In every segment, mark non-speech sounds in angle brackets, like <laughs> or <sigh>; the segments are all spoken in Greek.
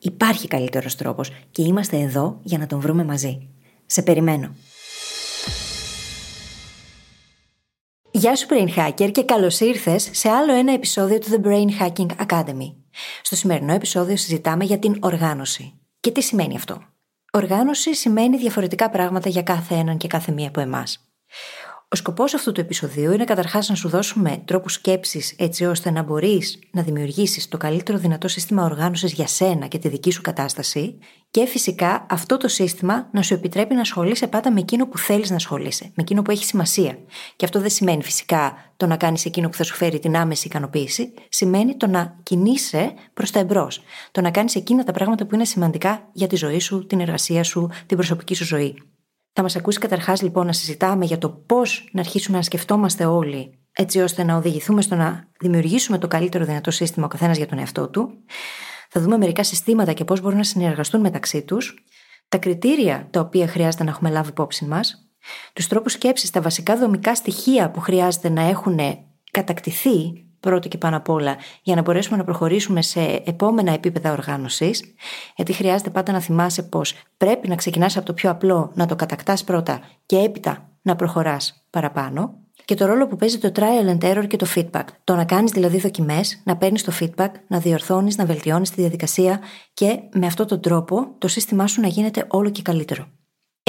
Υπάρχει καλύτερος τρόπος και είμαστε εδώ για να τον βρούμε μαζί. Σε περιμένω. Γεια σου Brain Hacker και καλώς ήρθες σε άλλο ένα επεισόδιο του The Brain Hacking Academy. Στο σημερινό επεισόδιο συζητάμε για την οργάνωση. Και τι σημαίνει αυτό; Οργάνωση σημαίνει διαφορετικά πράγματα για κάθε έναν και κάθε μία από εμάς. Ο σκοπός αυτού του επεισοδίου είναι καταρχάς να σου δώσουμε τρόπους σκέψης έτσι ώστε να μπορείς να δημιουργήσεις το καλύτερο δυνατό σύστημα οργάνωσης για σένα και τη δική σου κατάσταση και φυσικά αυτό το σύστημα να σου επιτρέπει να ασχολείσαι πάντα με εκείνο που θέλεις να ασχολείσαι, με εκείνο που έχει σημασία. Και αυτό δεν σημαίνει φυσικά το να κάνεις εκείνο που θα σου φέρει την άμεση ικανοποίηση, σημαίνει το να κινείσαι προς τα εμπρός. Το να κάνεις εκείνα τα πράγματα που είναι σημαντικά για τη ζωή σου, την εργασία σου, την προσωπική σου ζωή. Θα μας ακούσει καταρχάς λοιπόν να συζητάμε για το πώς να αρχίσουμε να σκεφτόμαστε όλοι, έτσι ώστε να οδηγηθούμε στο να δημιουργήσουμε το καλύτερο δυνατό σύστημα ο καθένας για τον εαυτό του. Θα δούμε μερικά συστήματα και πώς μπορούν να συνεργαστούν μεταξύ τους, τα κριτήρια τα οποία χρειάζεται να έχουμε λάβει υπόψη μας, τους τρόπους σκέψης, τα βασικά δομικά στοιχεία που χρειάζεται να έχουν κατακτηθεί πρώτο και πάνω απ' όλα για να μπορέσουμε να προχωρήσουμε σε επόμενα επίπεδα οργάνωσης. Γιατί χρειάζεται πάντα να θυμάσαι πως πρέπει να ξεκινάς από το πιο απλό, να το κατακτάς πρώτα και έπειτα να προχωράς παραπάνω. Και το ρόλο που παίζει το trial and error και το feedback. Το να κάνεις δηλαδή δοκιμές, να παίρνεις το feedback, να διορθώνεις, να βελτιώνεις τη διαδικασία και με αυτόν τον τρόπο το σύστημά σου να γίνεται όλο και καλύτερο.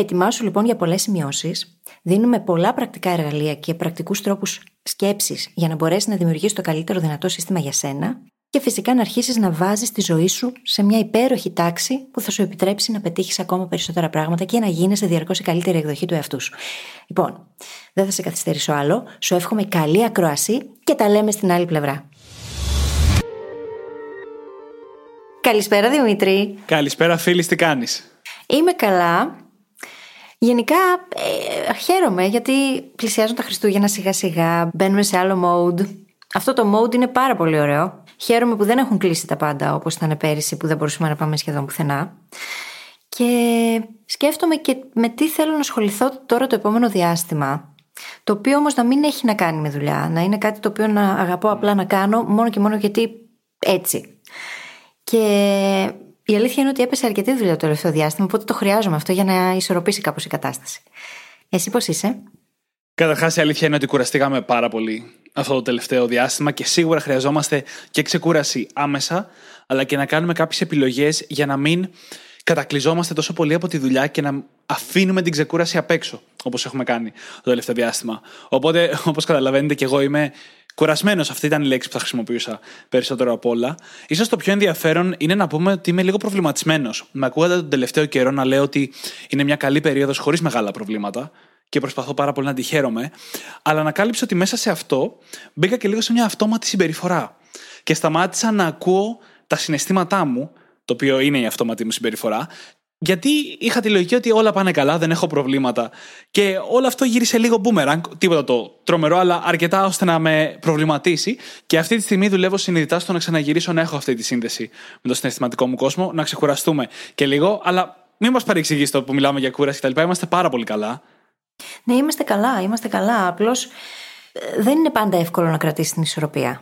Ετοιμάσου λοιπόν για πολλές σημειώσεις. Δίνουμε πολλά πρακτικά εργαλεία και πρακτικούς τρόπους σκέψης για να μπορέσεις να δημιουργήσεις το καλύτερο δυνατό σύστημα για σένα. Και φυσικά να αρχίσεις να βάζεις τη ζωή σου σε μια υπέροχη τάξη που θα σου επιτρέψει να πετύχεις ακόμα περισσότερα πράγματα και να γίνεσαι διαρκώς η καλύτερη εκδοχή του εαυτού σου. Λοιπόν, δεν θα σε καθυστερήσω άλλο. Σου εύχομαι καλή ακροασή και τα λέμε στην άλλη πλευρά. Καλησπέρα Δημήτρη. Καλησπέρα φίλης, τι κάνεις; Είμαι καλά. Γενικά ε, χαίρομαι γιατί πλησιάζουν τα Χριστούγεννα σιγά σιγά, μπαίνουμε σε άλλο mode. Αυτό το mode είναι πάρα πολύ ωραίο. Χαίρομαι που δεν έχουν κλείσει τα πάντα όπως ήταν πέρυσι που δεν μπορούσαμε να πάμε σχεδόν πουθενά. Και σκέφτομαι και με τι θέλω να ασχοληθώ τώρα το επόμενο διάστημα. Το οποίο όμως να μην έχει να κάνει με δουλειά, να είναι κάτι το οποίο να αγαπώ απλά να κάνω μόνο και μόνο γιατί έτσι. Και η αλήθεια είναι ότι έπεσε αρκετή δουλειά το τελευταίο διάστημα, οπότε το χρειάζομαι αυτό για να ισορροπήσει κάπως η κατάσταση. Εσύ πώς είσαι; Καταρχάς, η αλήθεια είναι ότι κουραστήκαμε πάρα πολύ αυτό το τελευταίο διάστημα και σίγουρα χρειαζόμαστε και ξεκούραση άμεσα, αλλά και να κάνουμε κάποιες επιλογές για να μην κατακλυζόμαστε τόσο πολύ από τη δουλειά και να αφήνουμε την ξεκούραση απ' έξω, όπως έχουμε κάνει το τελευταίο διάστημα. Οπότε, όπως καταλαβαίνετε, και εγώ είμαι Κουρασμένος, αυτή ήταν η λέξη που θα χρησιμοποιούσα περισσότερο από όλα. σω το πιο ενδιαφέρον είναι να πούμε ότι είμαι λίγο προβληματισμένος. Με ακούγατε τον τελευταίο καιρό να λέω ότι είναι μια καλή περίοδος χωρίς μεγάλα προβλήματα και προσπαθώ πάρα πολύ να τη χαίρομαι. Αλλά ανακάλυψα ότι μέσα σε αυτό μπήκα και λίγο σε μια αυτόματη συμπεριφορά. Και σταμάτησα να ακούω τα συναισθήματά μου, το οποίο είναι η αυτόματη μου συμπεριφορά, γιατί είχα τη λογική ότι όλα πάνε καλά, δεν έχω προβλήματα. Και όλο αυτό γύρισε λίγο boomerang, τίποτα το τρομερό, αλλά αρκετά ώστε να με προβληματίσει. Και αυτή τη στιγμή δουλεύω συνειδητά στο να ξαναγυρίσω να έχω αυτή τη σύνδεση με το συναισθηματικό μου κόσμο, να ξεκουραστούμε και λίγο. Αλλά μην μας παρεξηγήσετε που μιλάμε για κούραση κτλ. Είμαστε πάρα πολύ καλά. Ναι, είμαστε καλά, είμαστε καλά. Απλώς ε, δεν είναι πάντα εύκολο να κρατήσει την ισορροπία.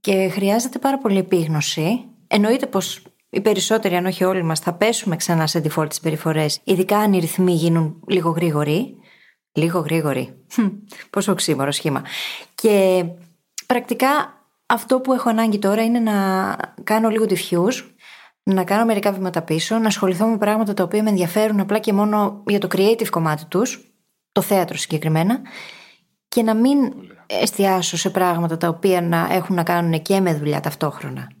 Και χρειάζεται πάρα πολύ επίγνωση. Εννοείται πως οι περισσότεροι, αν όχι όλοι μας, θα πέσουμε ξανά σε default συμπεριφορέ, ειδικά αν οι ρυθμοί γίνουν λίγο γρήγοροι. Λίγο γρήγοροι. Πόσο οξύμορο σχήμα. Και πρακτικά αυτό που έχω ανάγκη τώρα είναι να κάνω λίγο diffuse, να κάνω μερικά βήματα πίσω, να ασχοληθώ με πράγματα τα οποία με ενδιαφέρουν απλά και μόνο για το creative κομμάτι τους, το θέατρο συγκεκριμένα, και να μην εστιάσω σε πράγματα τα οποία να έχουν να κάνουν και με δουλειά ταυτόχρονα.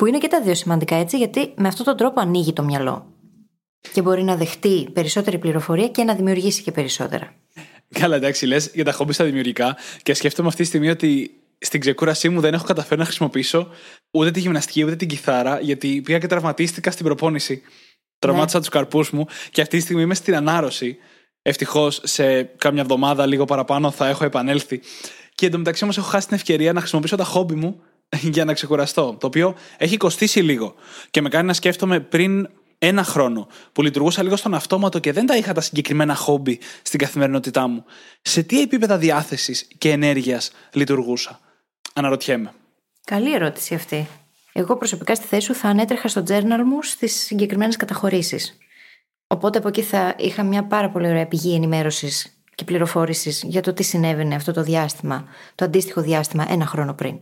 Που είναι και τα δύο σημαντικά έτσι, γιατί με αυτόν τον τρόπο ανοίγει το μυαλό. Και μπορεί να δεχτεί περισσότερη πληροφορία και να δημιουργήσει και περισσότερα. Καλά, εντάξει, λες για τα χόμπι στα δημιουργικά και σκέφτομαι αυτή τη στιγμή ότι στην ξεκούρασή μου δεν έχω καταφέρει να χρησιμοποιήσω ούτε τη γυμναστική ούτε την κιθάρα, γιατί πήγα και τραυματίστηκα στην προπόνηση. Τραυμάτισα ναι. τους καρπούς μου και αυτή τη στιγμή είμαι στην ανάρρωση. Ευτυχώς σε κάμια εβδομάδα, λίγο παραπάνω, θα έχω επανέλθει. Και εντωμεταξύ όμως έχω χάσει την ευκαιρία να χρησιμοποιήσω τα χόμπι μου <laughs> για να ξεκουραστώ. Το οποίο έχει κοστίσει λίγο και με κάνει να σκέφτομαι πριν ένα χρόνο που λειτουργούσα λίγο στον αυτόματο και δεν τα είχα τα συγκεκριμένα χόμπι στην καθημερινότητά μου. Σε τι επίπεδα διάθεσης και ενέργειας λειτουργούσα; Αναρωτιέμαι. Καλή ερώτηση αυτή. Εγώ προσωπικά στη θέση σου θα ανέτρεχα στο journal μου στις συγκεκριμένες καταχωρήσεις. Οπότε από εκεί θα είχα μια πάρα πολύ ωραία πηγή ενημέρωσης και πληροφόρησης για το τι συνέβαινε αυτό το διάστημα, το αντίστοιχο διάστημα ένα χρόνο πριν.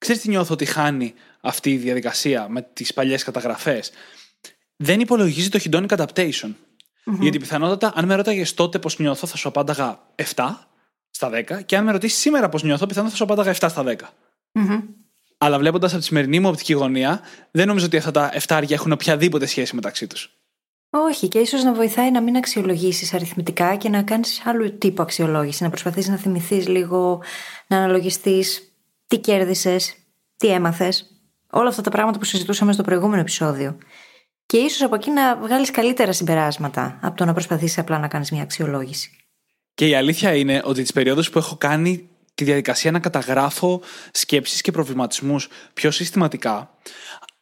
Ξέρεις τι νιώθω ότι χάνει αυτή η διαδικασία με τις παλιές καταγραφές; Δεν υπολογίζει το hedonic adaptation. Mm-hmm. Γιατί πιθανότατα, αν με ρώταγες τότε πώς νιώθω, θα σου απάνταγα 7 στα 10. Και αν με ρωτήσεις σήμερα πώς νιώθω, πιθανότατα θα σου απάνταγα 7 στα 10. Mm-hmm. Αλλά βλέποντας από τη σημερινή μου οπτική γωνία, δεν νομίζω ότι αυτά τα 7 έχουν οποιαδήποτε σχέση μεταξύ τους. Όχι, και ίσως να βοηθάει να μην αξιολογήσεις αριθμητικά και να κάνεις άλλου τύπου αξιολόγηση. Να προσπαθείς να θυμηθείς λίγο, να αναλογιστείς τι κέρδισες, τι έμαθες. Όλα αυτά τα πράγματα που συζητούσαμε στο προηγούμενο επεισόδιο. Και ίσως από εκεί να βγάλεις καλύτερα συμπεράσματα από το να προσπαθήσεις απλά να κάνεις μια αξιολόγηση. Και η αλήθεια είναι ότι τις περιόδους που έχω κάνει τη διαδικασία να καταγράφω σκέψεις και προβληματισμούς πιο συστηματικά,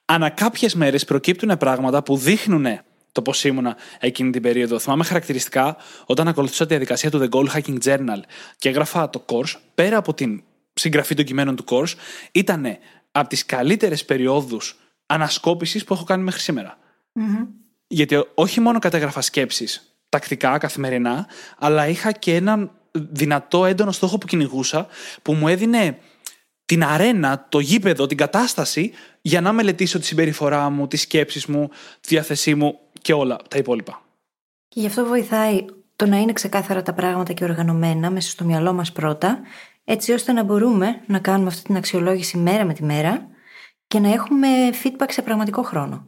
ανά κάποιες μέρες προκύπτουν πράγματα που δείχνουν το πώς ήμουνα εκείνη την περίοδο. Θυμάμαι χαρακτηριστικά όταν ακολουθούσα τη διαδικασία του The Goal Hacking Journal και έγραφα το course, πέρα από την συγγραφή των κειμένων του course, ήταν από τις καλύτερες περιόδους ανασκόπησης που έχω κάνει μέχρι σήμερα. Mm-hmm. Γιατί όχι μόνο κατέγραφα σκέψεις τακτικά, καθημερινά, αλλά είχα και έναν δυνατό έντονο στόχο που κυνηγούσα που μου έδινε την αρένα, το γήπεδο, την κατάσταση για να μελετήσω τη συμπεριφορά μου, τις σκέψεις μου, τη διάθεσή μου και όλα τα υπόλοιπα. Και γι' αυτό βοηθάει το να είναι ξεκάθαρα τα πράγματα και οργανωμένα μέσα στο μυαλό μας πρώτα, έτσι ώστε να μπορούμε να κάνουμε αυτή την αξιολόγηση μέρα με τη μέρα και να έχουμε feedback σε πραγματικό χρόνο.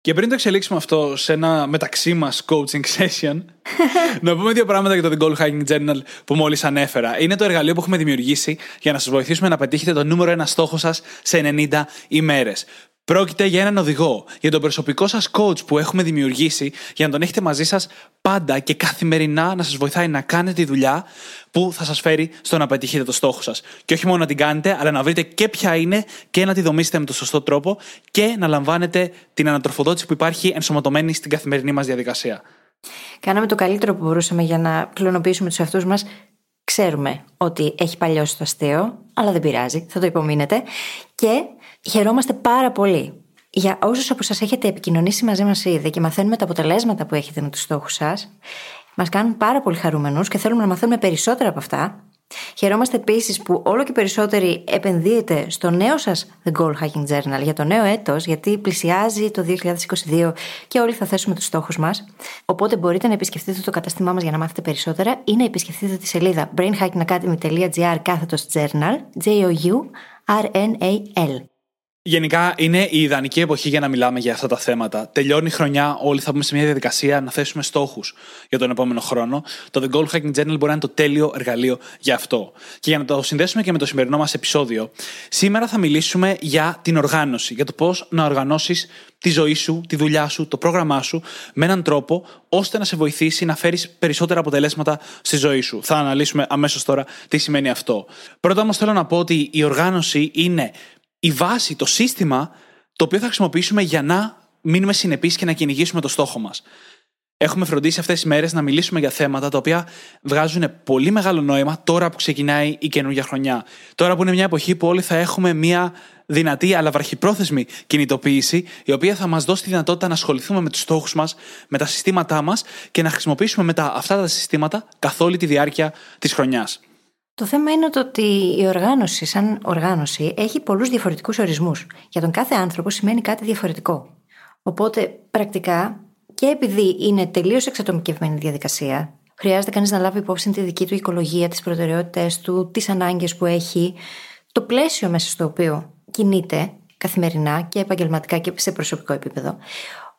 Και πριν το εξελίξουμε αυτό σε ένα μεταξύ μας coaching session, <laughs> να πούμε δύο πράγματα για το The Goal Hacking Journal που μόλις ανέφερα. Είναι το εργαλείο που έχουμε δημιουργήσει για να σας βοηθήσουμε να πετύχετε το νούμερο ένα στόχο σας σε 90 ημέρες. Πρόκειται για έναν οδηγό, για τον προσωπικό σας coach που έχουμε δημιουργήσει, για να τον έχετε μαζί σας πάντα και καθημερινά να σας βοηθάει να κάνετε τη δουλειά που θα σας φέρει στο να πετύχετε το στόχο σας. Και όχι μόνο να την κάνετε, αλλά να βρείτε και ποια είναι και να τη δομήσετε με τον σωστό τρόπο και να λαμβάνετε την ανατροφοδότηση που υπάρχει ενσωματωμένη στην καθημερινή μας διαδικασία. Κάναμε το καλύτερο που μπορούσαμε για να κλωνοποιήσουμε τους εαυτούς μας. Ξέρουμε ότι έχει παλιώσει το αστείο, αλλά δεν πειράζει, θα το υπομείνετε. Και χαιρόμαστε πάρα πολύ για όσους από σας έχετε επικοινωνήσει μαζί μας ήδη και μαθαίνουμε τα αποτελέσματα που έχετε με τους στόχους σας. Μας κάνουν πάρα πολύ χαρούμενους και θέλουμε να μαθαίνουμε περισσότερα από αυτά. Χαιρόμαστε επίσης που όλο και περισσότεροι επενδύετε στο νέο σας The Goal Hacking Journal για το νέο έτος, γιατί πλησιάζει το 2022 και όλοι θα θέσουμε τους στόχους μας. Οπότε μπορείτε να επισκεφτείτε το καταστήμά μας για να μάθετε περισσότερα ή να επισκεφτείτε τη σελίδα brainhackingacademy.gr κάθετος journal, J-O-U-R-N-A-L. Γενικά είναι η ιδανική εποχή για να μιλάμε για αυτά τα θέματα. Τελειώνει η χρονιά, όλοι θα μπούμε σε μια διαδικασία να θέσουμε στόχους για τον επόμενο χρόνο. Το The Goal Hacking Journal μπορεί να είναι το τέλειο εργαλείο για αυτό. Και για να το συνδέσουμε και με το σημερινό μας επεισόδιο, σήμερα θα μιλήσουμε για την οργάνωση, για το πώς να οργανώσεις τη ζωή σου, τη δουλειά σου, το πρόγραμμά σου με έναν τρόπο ώστε να σε βοηθήσει να φέρεις περισσότερα αποτελέσματα στη ζωή σου. Θα αναλύσουμε αμέσως τώρα τι σημαίνει αυτό. Πρώτα όμως θέλω να πω ότι η οργάνωση είναι η βάση, το σύστημα το οποίο θα χρησιμοποιήσουμε για να μείνουμε συνεπείς και να κυνηγήσουμε το στόχο μας. Έχουμε φροντίσει αυτές τις μέρες να μιλήσουμε για θέματα τα οποία βγάζουν πολύ μεγάλο νόημα τώρα που ξεκινάει η καινούργια χρονιά. Τώρα που είναι μια εποχή που όλοι θα έχουμε μια δυνατή αλλά βραχυπρόθεσμη κινητοποίηση, η οποία θα μας δώσει τη δυνατότητα να ασχοληθούμε με τους στόχους μας, με τα συστήματά μας και να χρησιμοποιήσουμε μετά αυτά τα συστήματα καθ' όλη τη διάρκεια της χρονιάς. Το θέμα είναι ότι η οργάνωση, σαν οργάνωση, έχει πολλούς διαφορετικούς ορισμούς. Για τον κάθε άνθρωπο σημαίνει κάτι διαφορετικό. Οπότε, πρακτικά, και επειδή είναι τελείως εξατομικευμένη διαδικασία, χρειάζεται κανείς να λάβει υπόψη τη δική του οικολογία, τις προτεραιότητέ του, τις ανάγκες που έχει, το πλαίσιο μέσα στο οποίο κινείται καθημερινά και επαγγελματικά και σε προσωπικό επίπεδο.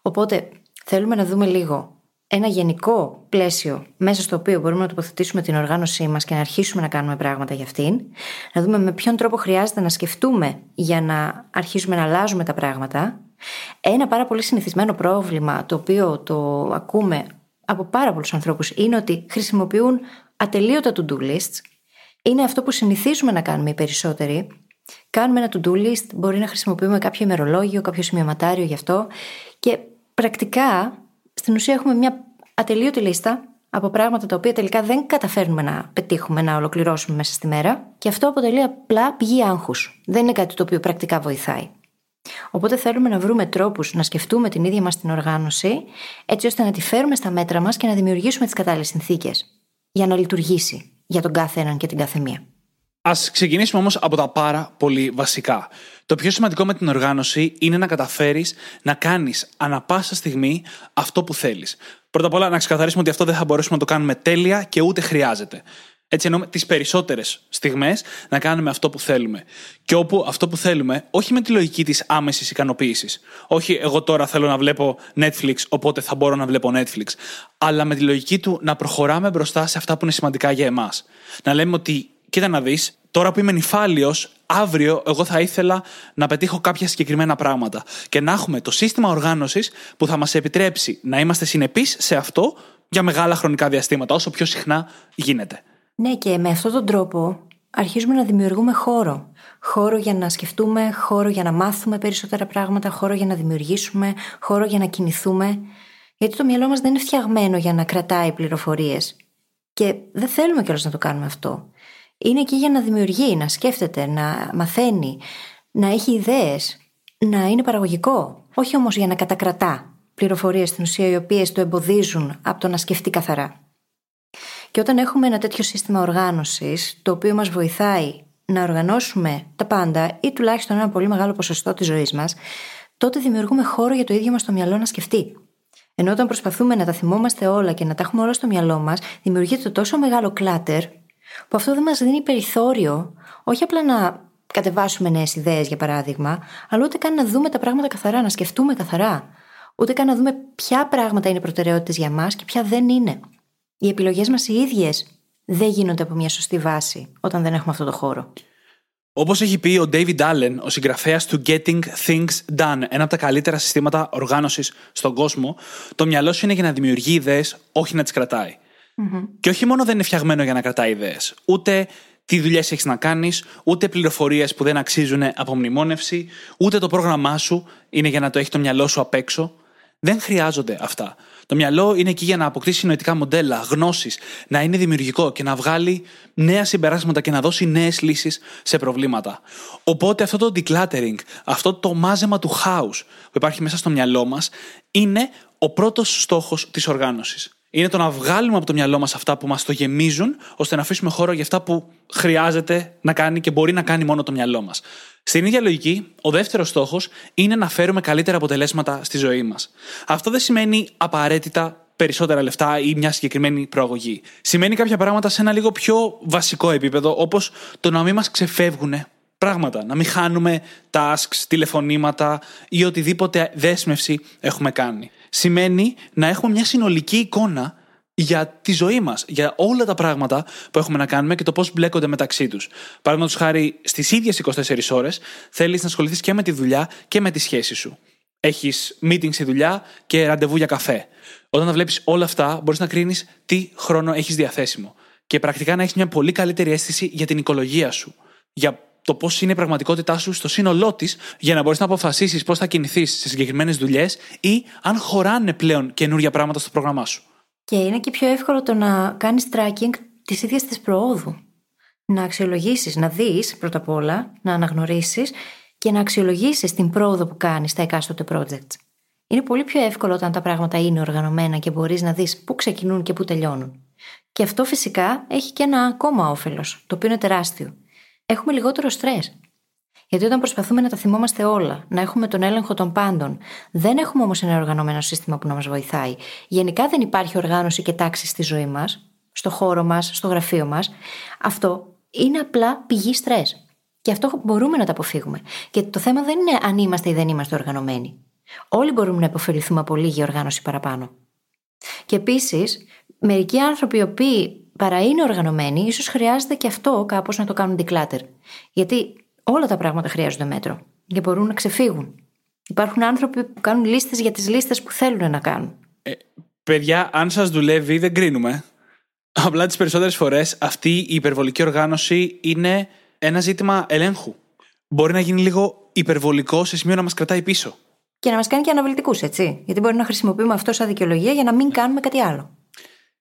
Οπότε, θέλουμε να δούμε λίγο ένα γενικό πλαίσιο μέσα στο οποίο μπορούμε να τοποθετήσουμε την οργάνωσή μας και να αρχίσουμε να κάνουμε πράγματα για αυτήν. Να δούμε με ποιον τρόπο χρειάζεται να σκεφτούμε για να αρχίσουμε να αλλάζουμε τα πράγματα. Ένα πάρα πολύ συνηθισμένο πρόβλημα το οποίο το ακούμε από πάρα πολλούς ανθρώπους είναι ότι χρησιμοποιούν ατελείωτα to-do lists. Είναι αυτό που συνηθίζουμε να κάνουμε οι περισσότεροι. Κάνουμε ένα to-do list, μπορεί να χρησιμοποιούμε κάποιο ημερολόγιο, κάποιο σημειωματάριο γι' αυτό και πρακτικά στην ουσία έχουμε μια ατελείωτη λίστα από πράγματα τα οποία τελικά δεν καταφέρνουμε να πετύχουμε, να ολοκληρώσουμε μέσα στη μέρα και αυτό αποτελεί απλά πηγή άγχους. Δεν είναι κάτι το οποίο πρακτικά βοηθάει. Οπότε θέλουμε να βρούμε τρόπους να σκεφτούμε την ίδια μας την οργάνωση, έτσι ώστε να τη φέρουμε στα μέτρα μας και να δημιουργήσουμε τις κατάλληλες συνθήκες για να λειτουργήσει για τον κάθε έναν και την κάθε μία. Α ξεκινήσουμε όμως από τα πάρα πολύ βασικά. Το πιο σημαντικό με την οργάνωση είναι να καταφέρεις να κάνεις ανα πάσα στιγμή αυτό που θέλεις. Πρώτα απ' όλα, να ξεκαθαρίσουμε ότι αυτό δεν θα μπορέσουμε να το κάνουμε τέλεια και ούτε χρειάζεται. Έτσι εννοούμε τις περισσότερες στιγμές να κάνουμε αυτό που θέλουμε. Και όπου αυτό που θέλουμε, όχι με τη λογική της άμεσης ικανοποίησης. Όχι, εγώ τώρα θέλω να βλέπω Netflix, οπότε θα μπορώ να βλέπω Netflix. Αλλά με τη λογική του να προχωράμε μπροστά σε αυτά που είναι σημαντικά για εμάς. Να λέμε ότι κοίτα να δεις, τώρα που είμαι νυφάλιος, αύριο εγώ θα ήθελα να πετύχω κάποια συγκεκριμένα πράγματα. Και να έχουμε το σύστημα οργάνωσης που θα μας επιτρέψει να είμαστε συνεπείς σε αυτό για μεγάλα χρονικά διαστήματα, όσο πιο συχνά γίνεται. Ναι, και με αυτόν τον τρόπο αρχίζουμε να δημιουργούμε χώρο. Χώρο για να σκεφτούμε, χώρο για να μάθουμε περισσότερα πράγματα, χώρο για να δημιουργήσουμε, χώρο για να κινηθούμε. Γιατί το μυαλό μας δεν είναι φτιαγμένο για να κρατάει πληροφορίες. Και δεν θέλουμε κιόλας να το κάνουμε αυτό είναι εκεί για να δημιουργεί, να σκέφτεται, να μαθαίνει, να έχει ιδέες, να είναι παραγωγικό. Όχι όμως για να κατακρατά πληροφορίες στην ουσία οι οποίες το εμποδίζουν από το να σκεφτεί καθαρά. Και όταν έχουμε ένα τέτοιο σύστημα οργάνωσης, το οποίο μας βοηθάει να οργανώσουμε τα πάντα ή τουλάχιστον ένα πολύ μεγάλο ποσοστό της ζωής μας, τότε δημιουργούμε χώρο για το ίδιο μας το μυαλό να σκεφτεί. Ενώ όταν προσπαθούμε να τα θυμόμαστε όλα και να τα έχουμε όλα στο μυαλό μας, δημιουργείται τόσο μεγάλο κλάτερ που αυτό δεν μας δίνει περιθώριο, όχι απλά να κατεβάσουμε νέες ιδέες, για παράδειγμα, αλλά ούτε καν να δούμε τα πράγματα καθαρά, να σκεφτούμε καθαρά. Ούτε καν να δούμε ποια πράγματα είναι προτεραιότητες για μας και ποια δεν είναι. Οι επιλογές μας οι ίδιες δεν γίνονται από μια σωστή βάση όταν δεν έχουμε αυτό το χώρο. Όπως έχει πει ο David Allen, ο συγγραφέας του Getting Things Done, ένα από τα καλύτερα συστήματα οργάνωσης στον κόσμο, το μυαλό σου είναι για να δημιουργεί ιδέες, όχι να τις κρατάει. Mm-hmm. Και όχι μόνο δεν είναι φτιαγμένο για να κρατάει ιδέες, ούτε τι δουλειές έχεις να κάνεις, ούτε πληροφορίες που δεν αξίζουν από μνημόνευση, ούτε το πρόγραμμά σου είναι για να το έχει το μυαλό σου απ' έξω. Δεν χρειάζονται αυτά. Το μυαλό είναι εκεί για να αποκτήσει νοητικά μοντέλα, γνώσεις, να είναι δημιουργικό και να βγάλει νέα συμπεράσματα και να δώσει νέες λύσεις σε προβλήματα. Οπότε αυτό το decluttering, αυτό το μάζεμα του χάους που υπάρχει μέσα στο μυαλό μας, είναι ο πρώτος στόχος της οργάνωσης είναι το να βγάλουμε από το μυαλό μας αυτά που μας το γεμίζουν, ώστε να αφήσουμε χώρο για αυτά που χρειάζεται να κάνει και μπορεί να κάνει μόνο το μυαλό μας. Στην ίδια λογική, ο δεύτερος στόχος είναι να φέρουμε καλύτερα αποτελέσματα στη ζωή μας. Αυτό δεν σημαίνει απαραίτητα περισσότερα λεφτά ή μια συγκεκριμένη προαγωγή. Σημαίνει κάποια πράγματα σε ένα λίγο πιο βασικό επίπεδο, όπως το να μην μας ξεφεύγουν πράγματα. Να μην χάνουμε tasks, τηλεφωνήματα ή οτιδήποτε δέσμευση έχουμε κάνει. Σημαίνει να έχουμε μια συνολική εικόνα για τη ζωή μας, για όλα τα πράγματα που έχουμε να κάνουμε και το πώς μπλέκονται μεταξύ τους. Παραδείγματος χάρη, στις ίδιες 24 ώρες θέλεις να ασχοληθείς και με τη δουλειά και με τη σχέση σου. Έχεις meeting στη δουλειά και ραντεβού για καφέ. Όταν τα βλέπεις όλα αυτά, μπορείς να κρίνεις τι χρόνο έχεις διαθέσιμο. Και πρακτικά να έχεις μια πολύ καλύτερη αίσθηση για την οικολογία σου. Για το πώς είναι η πραγματικότητά σου στο σύνολό της, για να μπορείς να αποφασίσεις πώς θα κινηθείς σε συγκεκριμένες δουλειές ή αν χωράνε πλέον καινούργια πράγματα στο πρόγραμμά σου. Και είναι και πιο εύκολο το να κάνεις tracking της ίδιας της προόδου. Να αξιολογήσεις, να δεις πρώτα απ' όλα, να αναγνωρίσεις και να αξιολογήσεις την πρόοδο που κάνεις στα εκάστοτε projects. Είναι πολύ πιο εύκολο όταν τα πράγματα είναι οργανωμένα και μπορείς να δεις πού ξεκινούν και πού τελειώνουν. Και αυτό φυσικά έχει και ένα ακόμα όφελος, το οποίο είναι τεράστιο. Έχουμε λιγότερο στρες. Γιατί όταν προσπαθούμε να τα θυμόμαστε όλα, να έχουμε τον έλεγχο των πάντων, δεν έχουμε όμως ένα οργανωμένο σύστημα που να μας βοηθάει. Γενικά δεν υπάρχει οργάνωση και τάξη στη ζωή μας, στο χώρο μας, στο γραφείο μας. Αυτό είναι απλά πηγή στρες. Και αυτό μπορούμε να το αποφύγουμε. Και το θέμα δεν είναι αν είμαστε ή δεν είμαστε οργανωμένοι. Όλοι μπορούμε να υποφεληθούμε από λίγη οργάνωση παραπάνω. Και επίσης, μερικοί άνθρωποι οι οποίοι παρά είναι οργανωμένοι, ίσως χρειάζεται και αυτό κάπως να το κάνουν declutter. Γιατί όλα τα πράγματα χρειάζονται μέτρο και μπορούν να ξεφύγουν. Υπάρχουν άνθρωποι που κάνουν λίστες για τις λίστες που θέλουν να κάνουν. Ε, παιδιά, αν σας δουλεύει, δεν κρίνουμε. Απλά τις περισσότερες φορές αυτή η υπερβολική οργάνωση είναι ένα ζήτημα ελέγχου. Μπορεί να γίνει λίγο υπερβολικό σε σημείο να μας κρατάει πίσω. Και να μας κάνει και αναβλητικούς, έτσι. Γιατί μπορεί να χρησιμοποιούμε αυτό σαν δικαιολογία για να μην κάνουμε κάτι άλλο.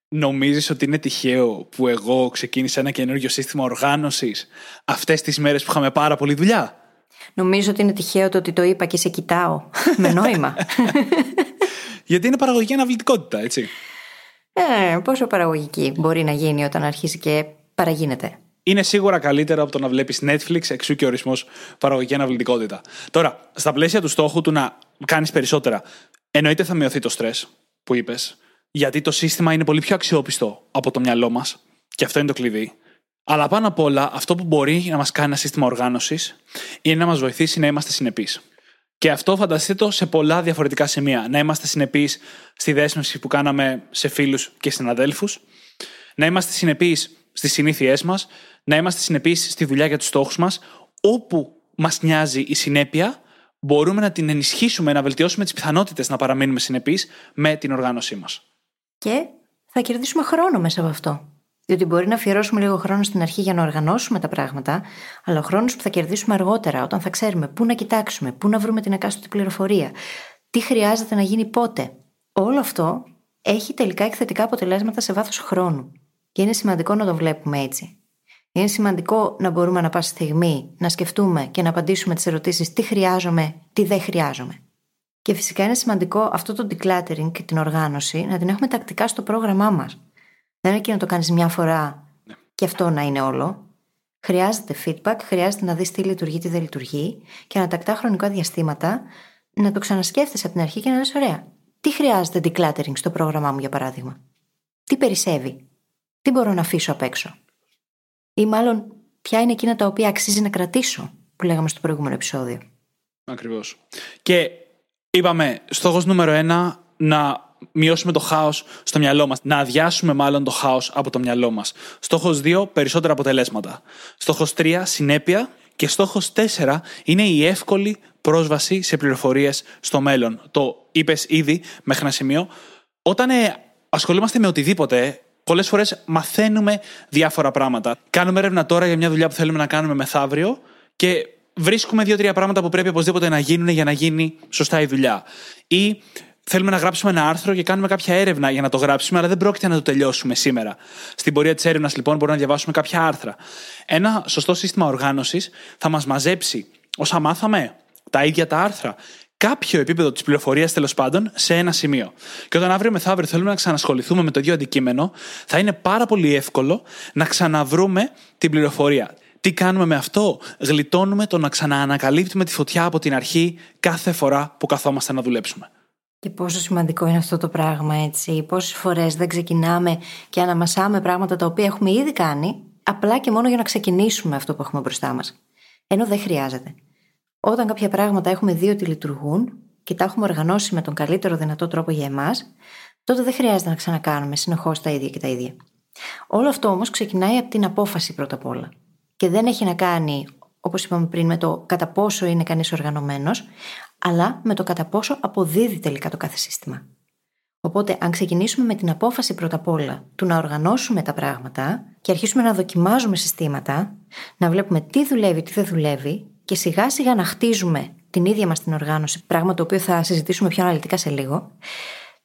Νομίζεις ότι είναι τυχαίο που εγώ ξεκίνησα ένα καινούργιο σύστημα οργάνωσης αυτές τις μέρες που είχαμε πάρα πολύ δουλειά; Νομίζω ότι είναι τυχαίο το ότι το είπα και σε κοιτάω με νόημα. <laughs> Γιατί είναι παραγωγική αναβλητικότητα, έτσι. Ε, πόσο παραγωγική μπορεί να γίνει όταν αρχίσει και παραγίνεται. Είναι σίγουρα καλύτερο από το να βλέπεις Netflix, εξού και ορισμός παραγωγική αναβλητικότητα. Τώρα, στα πλαίσια του στόχου του να κάνεις περισσότερα, εννοείται θα μειωθεί το στρε που είπες, γιατί το σύστημα είναι πολύ πιο αξιόπιστο από το μυαλό μας. Και αυτό είναι το κλειδί. Αλλά πάνω απ' όλα, αυτό που μπορεί να μας κάνει ένα σύστημα οργάνωσης είναι να μας βοηθήσει να είμαστε συνεπείς. Και αυτό φανταστείτε το σε πολλά διαφορετικά σημεία. Να είμαστε συνεπείς στη δέσμευση που κάναμε σε φίλους και συναδέλφους, να είμαστε συνεπείς στις συνήθειές μας, να είμαστε συνεπείς στη δουλειά για τους στόχους μας, όπου μας νοιάζει η συνέπεια, μπορούμε να την ενισχύσουμε, να βελτιώσουμε τις πιθανότητες να παραμείνουμε συνεπείς με την οργάνωσή μας. Και θα κερδίσουμε χρόνο μέσα από αυτό. Διότι μπορεί να αφιερώσουμε λίγο χρόνο στην αρχή για να οργανώσουμε τα πράγματα, αλλά ο χρόνος που θα κερδίσουμε αργότερα, όταν θα ξέρουμε πού να κοιτάξουμε, πού να βρούμε την εκάστοτε πληροφορία, τι χρειάζεται να γίνει πότε. Όλο αυτό έχει τελικά εκθετικά αποτελέσματα σε βάθος χρόνου. Και είναι σημαντικό να το βλέπουμε έτσι. Είναι σημαντικό να μπορούμε να πάση στιγμή να σκεφτούμε και να απαντήσουμε τις ερωτήσεις τι χρειάζομαι, τι δεν χρειάζομαι. Και φυσικά είναι σημαντικό αυτό το decluttering και την οργάνωση να την έχουμε τακτικά στο πρόγραμμά μας. Δεν αρκεί να το κάνεις μια φορά ναι. και αυτό να είναι όλο. Χρειάζεται feedback, χρειάζεται να δεις τι λειτουργεί, τι δεν λειτουργεί και να τακτά χρονικά διαστήματα να το ξανασκέφτεσαι από την αρχή και να λες: Ωραία, τι χρειάζεται decluttering στο πρόγραμμά μου, για παράδειγμα; Τι περισσεύει, τι μπορώ να αφήσω απ' έξω; Ή μάλλον, ποια είναι εκείνα τα οποία αξίζει να κρατήσω, που λέγαμε στο προηγούμενο επεισόδιο. Ακριβώς. Και είπαμε, στόχος νούμερο ένα, να μειώσουμε το χάος στο μυαλό μας. Να αδειάσουμε μάλλον το χάος από το μυαλό μας. Στόχος 2, περισσότερα αποτελέσματα. Στόχος 3, συνέπεια. Και στόχος 4 είναι η εύκολη πρόσβαση σε πληροφορίες στο μέλλον. Το είπες ήδη μέχρι ένα σημείο. Όταν ε, ασχολούμαστε με οτιδήποτε, πολλές φορές μαθαίνουμε διάφορα πράγματα. Κάνουμε έρευνα τώρα για μια δουλειά που θέλουμε να κάνουμε μεθαύριο και βρίσκουμε δύο-τρία πράγματα που πρέπει οπωσδήποτε να γίνουν για να γίνει σωστά η δουλειά. Ή θέλουμε να γράψουμε ένα άρθρο και κάνουμε κάποια έρευνα για να το γράψουμε, αλλά δεν πρόκειται να το τελειώσουμε σήμερα. Στην πορεία της έρευνας, λοιπόν, μπορούμε να διαβάσουμε κάποια άρθρα. Ένα σωστό σύστημα οργάνωσης θα μας μαζέψει όσα μάθαμε, τα ίδια τα άρθρα, κάποιο επίπεδο της πληροφορίας τέλος πάντων σε ένα σημείο. Και όταν αύριο μεθαύριο θέλουμε να ξανασχοληθούμε με το ίδιο αντικείμενο, θα είναι πάρα πολύ εύκολο να ξαναβρούμε την πληροφορία. Τι κάνουμε με αυτό, γλιτώνουμε το να ξαναανακαλύπτουμε τη φωτιά από την αρχή κάθε φορά που καθόμαστε να δουλέψουμε. Και πόσο σημαντικό είναι αυτό το πράγμα, έτσι. Πόσες φορές δεν ξεκινάμε και αναμασάμε πράγματα τα οποία έχουμε ήδη κάνει, απλά και μόνο για να ξεκινήσουμε αυτό που έχουμε μπροστά μας. Ενώ δεν χρειάζεται. Όταν κάποια πράγματα έχουμε δει ότι λειτουργούν και τα έχουμε οργανώσει με τον καλύτερο δυνατό τρόπο για εμάς, τότε δεν χρειάζεται να ξανακάνουμε συνεχώς τα ίδια και τα ίδια. Όλο αυτό όμως ξεκινάει από την απόφαση πρώτα απ' όλα. Και δεν έχει να κάνει, όπως είπαμε πριν, με το κατά πόσο είναι κανείς οργανωμένος, αλλά με το κατά πόσο αποδίδει τελικά το κάθε σύστημα. Οπότε, αν ξεκινήσουμε με την απόφαση πρώτα απ' όλα του να οργανώσουμε τα πράγματα και αρχίσουμε να δοκιμάζουμε συστήματα, να βλέπουμε τι δουλεύει, τι δεν δουλεύει και σιγά σιγά να χτίζουμε την ίδια μας την οργάνωση, πράγμα το οποίο θα συζητήσουμε πιο αναλυτικά σε λίγο,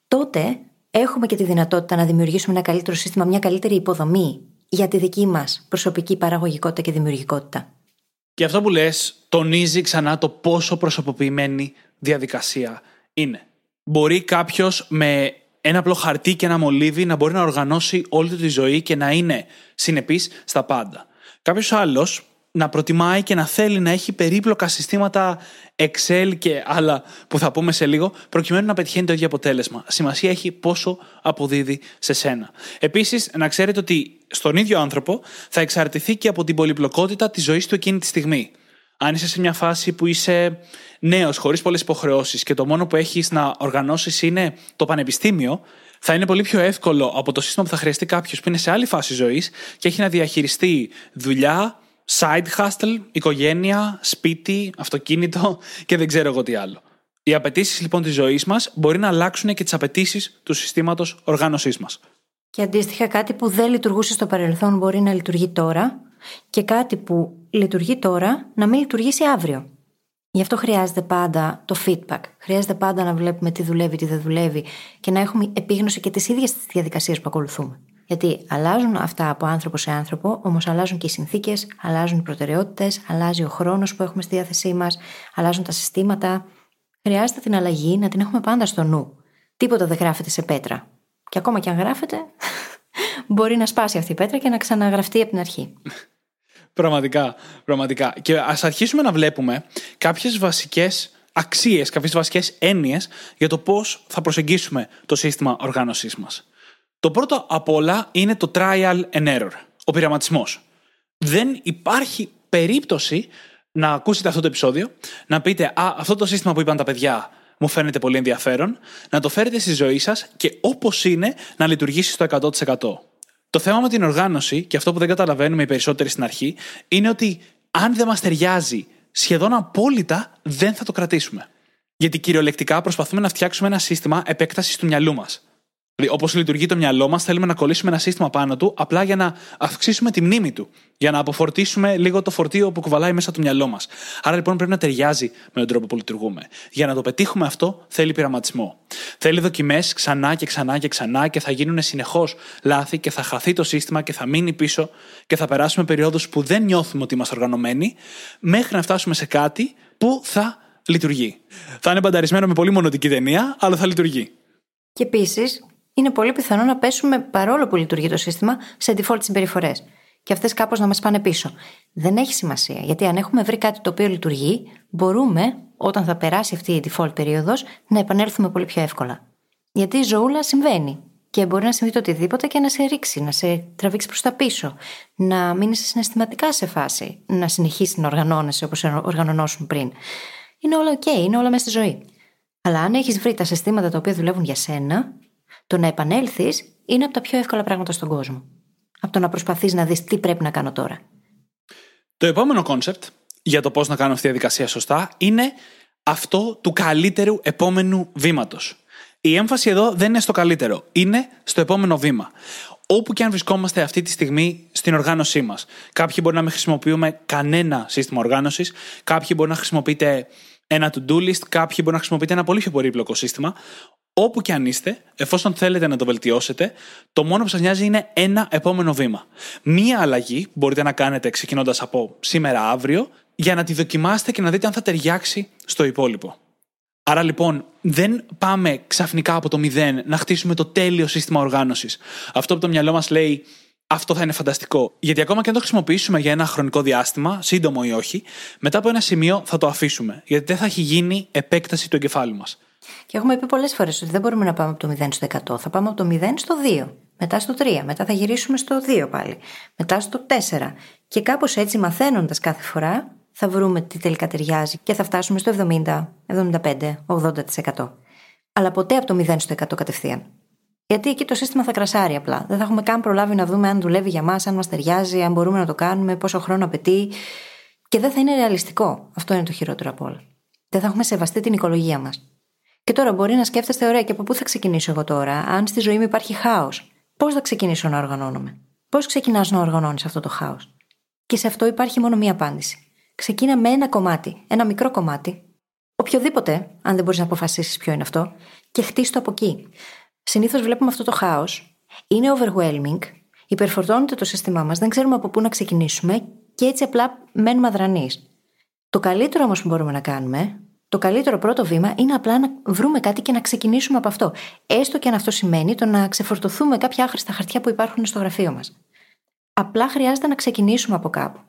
τότε έχουμε και τη δυνατότητα να δημιουργήσουμε ένα καλύτερο σύστημα, μια καλύτερη υποδομή για τη δική μας προσωπική παραγωγικότητα και δημιουργικότητα. Και αυτό που λες, τονίζει ξανά το πόσο προσωποποιημένη διαδικασία είναι. Μπορεί κάποιος με ένα απλό χαρτί και ένα μολύβι να μπορεί να οργανώσει όλη του τη ζωή και να είναι συνεπής στα πάντα. Κάποιος άλλος να προτιμάει και να θέλει να έχει περίπλοκα συστήματα Excel και άλλα που θα πούμε σε λίγο, προκειμένου να πετυχαίνει το ίδιο αποτέλεσμα. Σημασία έχει πόσο αποδίδει σε σένα. Επίσης, να ξέρετε ότι στον ίδιο άνθρωπο θα εξαρτηθεί και από την πολυπλοκότητα της ζωής του εκείνη τη στιγμή. Αν είσαι σε μια φάση που είσαι νέος, χωρίς πολλές υποχρεώσεις και το μόνο που έχεις να οργανώσεις είναι το πανεπιστήμιο, θα είναι πολύ πιο εύκολο από το σύστημα που θα χρειαστεί κάποιος που είναι σε άλλη φάση ζωής και έχει να διαχειριστεί δουλειά, side hustle, οικογένεια, σπίτι, αυτοκίνητο και δεν ξέρω εγώ τι άλλο. Οι απαιτήσεις λοιπόν της ζωής μας μπορεί να αλλάξουν και τις απαιτήσεις του συστήματος οργάνωσής μας. Και αντίστοιχα, κάτι που δεν λειτουργούσε στο παρελθόν μπορεί να λειτουργεί τώρα, και κάτι που λειτουργεί τώρα να μην λειτουργήσει αύριο. Γι' αυτό χρειάζεται πάντα το feedback. Χρειάζεται πάντα να βλέπουμε τι δουλεύει, τι δεν δουλεύει και να έχουμε επίγνωση και τις ίδιες τι διαδικασίες που ακολουθούμε. Γιατί αλλάζουν αυτά από άνθρωπο σε άνθρωπο, όμως αλλάζουν και οι συνθήκες, αλλάζουν οι προτεραιότητες, αλλάζει ο χρόνος που έχουμε στη διάθεσή μας, αλλάζουν τα συστήματα. Χρειάζεται την αλλαγή να την έχουμε πάντα στο νου. Τίποτα δεν γράφεται σε πέτρα. Και ακόμα και αν γράφεται, <laughs> μπορεί να σπάσει αυτή η πέτρα και να ξαναγραφτεί από την αρχή. Πραγματικά, πραγματικά. Και ας αρχίσουμε να βλέπουμε κάποιες βασικές αξίες, κάποιες βασικές έννοιες για το πώς θα προσεγγίσουμε το σύστημα οργάνωσής μας. Το πρώτο απ' όλα είναι το trial and error, ο πειραματισμός. Δεν υπάρχει περίπτωση να ακούσετε αυτό το επεισόδιο, να πείτε Α, αυτό το σύστημα που είπαν τα παιδιά μου φαίνεται πολύ ενδιαφέρον, να το φέρετε στη ζωή σας και όπως είναι να λειτουργήσει στο 100%. Το θέμα με την οργάνωση, και αυτό που δεν καταλαβαίνουμε οι περισσότεροι στην αρχή, είναι ότι αν δεν μας ταιριάζει σχεδόν απόλυτα, δεν θα το κρατήσουμε. Γιατί κυριολεκτικά προσπαθούμε να φτιάξουμε ένα σύστημα επέκτασης του μυαλού μας. Δηλαδή, όπως λειτουργεί το μυαλό μας, θέλουμε να κολλήσουμε ένα σύστημα πάνω του, απλά για να αυξήσουμε τη μνήμη του. Για να αποφορτήσουμε λίγο το φορτίο που κουβαλάει μέσα το μυαλό μας. Άρα λοιπόν πρέπει να ταιριάζει με τον τρόπο που λειτουργούμε. Για να το πετύχουμε αυτό, θέλει πειραματισμό. Θέλει δοκιμές ξανά και ξανά και ξανά και θα γίνουν συνεχώς λάθη και θα χαθεί το σύστημα και θα μείνει πίσω και θα περάσουμε περιόδους που δεν νιώθουμε ότι είμαστε οργανωμένοι, μέχρι να φτάσουμε σε κάτι που θα λειτουργεί. Θα είναι μπανταρισμένο με πολύ μονοτική ταινία, αλλά θα λειτουργεί. Και επίσης, είναι πολύ πιθανό να πέσουμε παρόλο που λειτουργεί το σύστημα σε default συμπεριφορές. Και αυτές κάπως να μας πάνε πίσω. Δεν έχει σημασία, γιατί αν έχουμε βρει κάτι το οποίο λειτουργεί, μπορούμε, όταν θα περάσει αυτή η default περίοδος, να επανέλθουμε πολύ πιο εύκολα. Γιατί η ζωούλα συμβαίνει. Και μπορεί να συμβεί το οτιδήποτε και να σε ρίξει, να σε τραβήξει προς τα πίσω, να μείνει συναισθηματικά σε φάση, να συνεχίσει να οργανώνεσαι όπως οργανωνόσουν πριν. Είναι όλα OK, είναι όλα μέσα στη ζωή. Αλλά αν έχεις βρει τα συστήματα τα οποία δουλεύουν για σένα, το να επανέλθεις είναι από τα πιο εύκολα πράγματα στον κόσμο. Από το να προσπαθείς να δεις τι πρέπει να κάνω τώρα. Το επόμενο concept για το πώς να κάνω αυτή τη διαδικασία σωστά είναι αυτό του καλύτερου επόμενου βήματος. Η έμφαση εδώ δεν είναι στο καλύτερο, είναι στο επόμενο βήμα. Όπου και αν βρισκόμαστε αυτή τη στιγμή στην οργάνωσή μας. Κάποιοι μπορεί να μην χρησιμοποιούμε κανένα σύστημα οργάνωσης, κάποιοι μπορεί να χρησιμοποιείτε ένα to-do list, κάποιοι μπορεί να χρησιμοποιείτε ένα πολύ πιο πολύπλοκο σύστημα όπου και αν είστε, εφόσον θέλετε να το βελτιώσετε, το μόνο που σας νοιάζει είναι ένα επόμενο βήμα. Μία αλλαγή μπορείτε να κάνετε ξεκινώντας από σήμερα αύριο, για να τη δοκιμάσετε και να δείτε αν θα ταιριάξει στο υπόλοιπο. Άρα λοιπόν, δεν πάμε ξαφνικά από το μηδέν να χτίσουμε το τέλειο σύστημα οργάνωσης. Αυτό που το μυαλό μας λέει, αυτό θα είναι φανταστικό. Γιατί ακόμα και αν το χρησιμοποιήσουμε για ένα χρονικό διάστημα, σύντομο ή όχι, μετά από ένα σημείο θα το αφήσουμε. Γιατί δεν θα έχει γίνει επέκταση του εγκεφάλου μας. Και έχουμε πει πολλές φορές ότι δεν μπορούμε να πάμε από το 0 στο 100. Θα πάμε από το 0 στο 2. Μετά στο 3. Μετά θα γυρίσουμε στο 2 πάλι. Μετά στο 4. Και κάπως έτσι μαθαίνοντας κάθε φορά, θα βρούμε τι τελικά ταιριάζει και θα φτάσουμε στο 70, 75, 80%. Αλλά ποτέ από το 0 στο 100 κατευθείαν. Γιατί εκεί το σύστημα θα κρασάρει απλά. Δεν θα έχουμε καν προλάβει να δούμε αν δουλεύει για μας, αν μας ταιριάζει, αν μπορούμε να το κάνουμε, πόσο χρόνο απαιτεί. Και δεν θα είναι ρεαλιστικό. Αυτό είναι το χειρότερο από όλα. Δεν θα έχουμε σεβαστεί την οικολογία μας. Και τώρα μπορεί να σκέφτεστε, ωραία, και από πού θα ξεκινήσω εγώ τώρα, αν στη ζωή μου υπάρχει χάος. Πώς θα ξεκινήσω να οργανώνομαι; Πώς ξεκινάς να οργανώνεις αυτό το χάος; Και σε αυτό υπάρχει μόνο μία απάντηση. Ξεκίνα με ένα κομμάτι, ένα μικρό κομμάτι, οποιοδήποτε, αν δεν μπορείς να αποφασίσεις ποιο είναι αυτό, και χτίσει το από εκεί. Συνήθως βλέπουμε αυτό το χάος. Είναι overwhelming, υπερφορτώνεται το σύστημά μας, δεν ξέρουμε από πού να ξεκινήσουμε και έτσι απλά μένουμε αδρανείς. Το καλύτερο όμως που μπορούμε να κάνουμε, το καλύτερο πρώτο βήμα είναι απλά να βρούμε κάτι και να ξεκινήσουμε από αυτό. Έστω και αν αυτό σημαίνει το να ξεφορτωθούμε κάποια άχρηστα χαρτιά που υπάρχουν στο γραφείο μας. Απλά χρειάζεται να ξεκινήσουμε από κάπου.